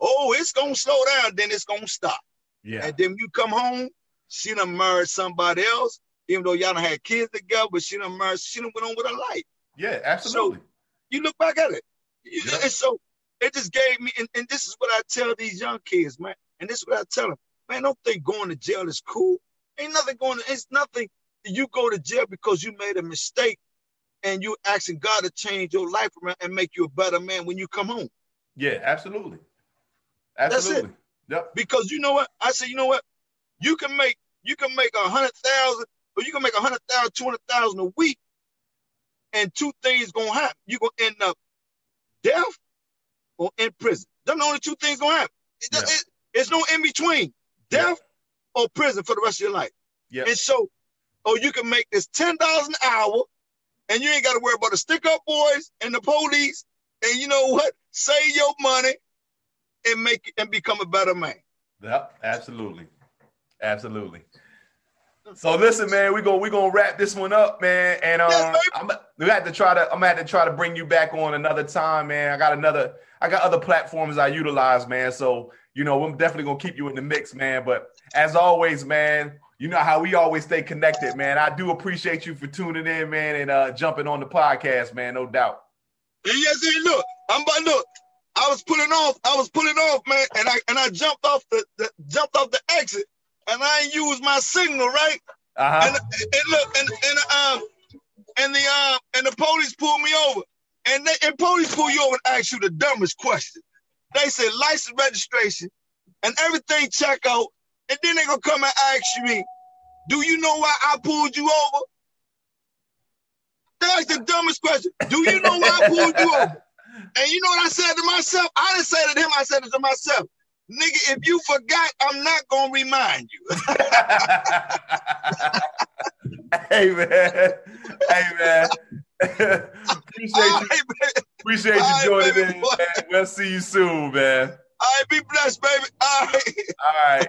Oh, it's gonna slow down, then it's gonna stop. Yeah. And then you come home, she done married somebody else, even though y'all done had kids together, but she done married, she done went on with her life. Yeah, absolutely. So you look back at it. Yeah. And so it just gave me, and, and this is what I tell these young kids, man. And this is what I tell them, man, don't think going to jail is cool. Ain't nothing going to, it's nothing. You go to jail because you made a mistake and you asking God to change your life around and make you a better man when you come home. Yeah, absolutely. Absolutely. Yep. Because you know what? I said, you know what? You can make you can make a hundred thousand, or you can make a hundred thousand, two hundred thousand a week, and two things gonna happen. You're gonna end up deaf or in prison. Them the only two things gonna happen. Yeah. It, it, it's no in between. Death yeah. or prison for the rest of your life. Yeah. And so, oh, you can make this ten dollars an hour, and you ain't got to worry about the stick up boys and the police. And you know what? Save your money and make and become a better man. Yep, absolutely, absolutely. So listen, man, we go we gonna wrap this one up, man. And um, yes, I'm we have to try to I'm gonna have to try to bring you back on another time, man. I got another I got other platforms I utilize, man. So you know I'm definitely gonna keep you in the mix, man. But as always, man, you know how we always stay connected, man. I do appreciate you for tuning in, man, and uh, jumping on the podcast, man. No doubt. Yes, look, I'm about look. I was pulling off. I was pulling off, man, and I and I jumped off the, the jumped off the exit, and I ain't used my signal right. Uh-huh. And, and look, and and um and the um and the police pulled me over, and they and police pull you over and ask you the dumbest question. They say license registration, and everything check out, and then they gonna come and ask me, do you know why I pulled you over? That's the dumbest question. Do you know why I pulled you over? And you know what I said to myself? I didn't say it to him, I said it to myself nigga, if you forgot, I'm not gonna remind you. hey man, hey man. appreciate right, you, man. appreciate you right, joining baby, in. Man. We'll see you soon, man. All right, be blessed, baby. All right. All right.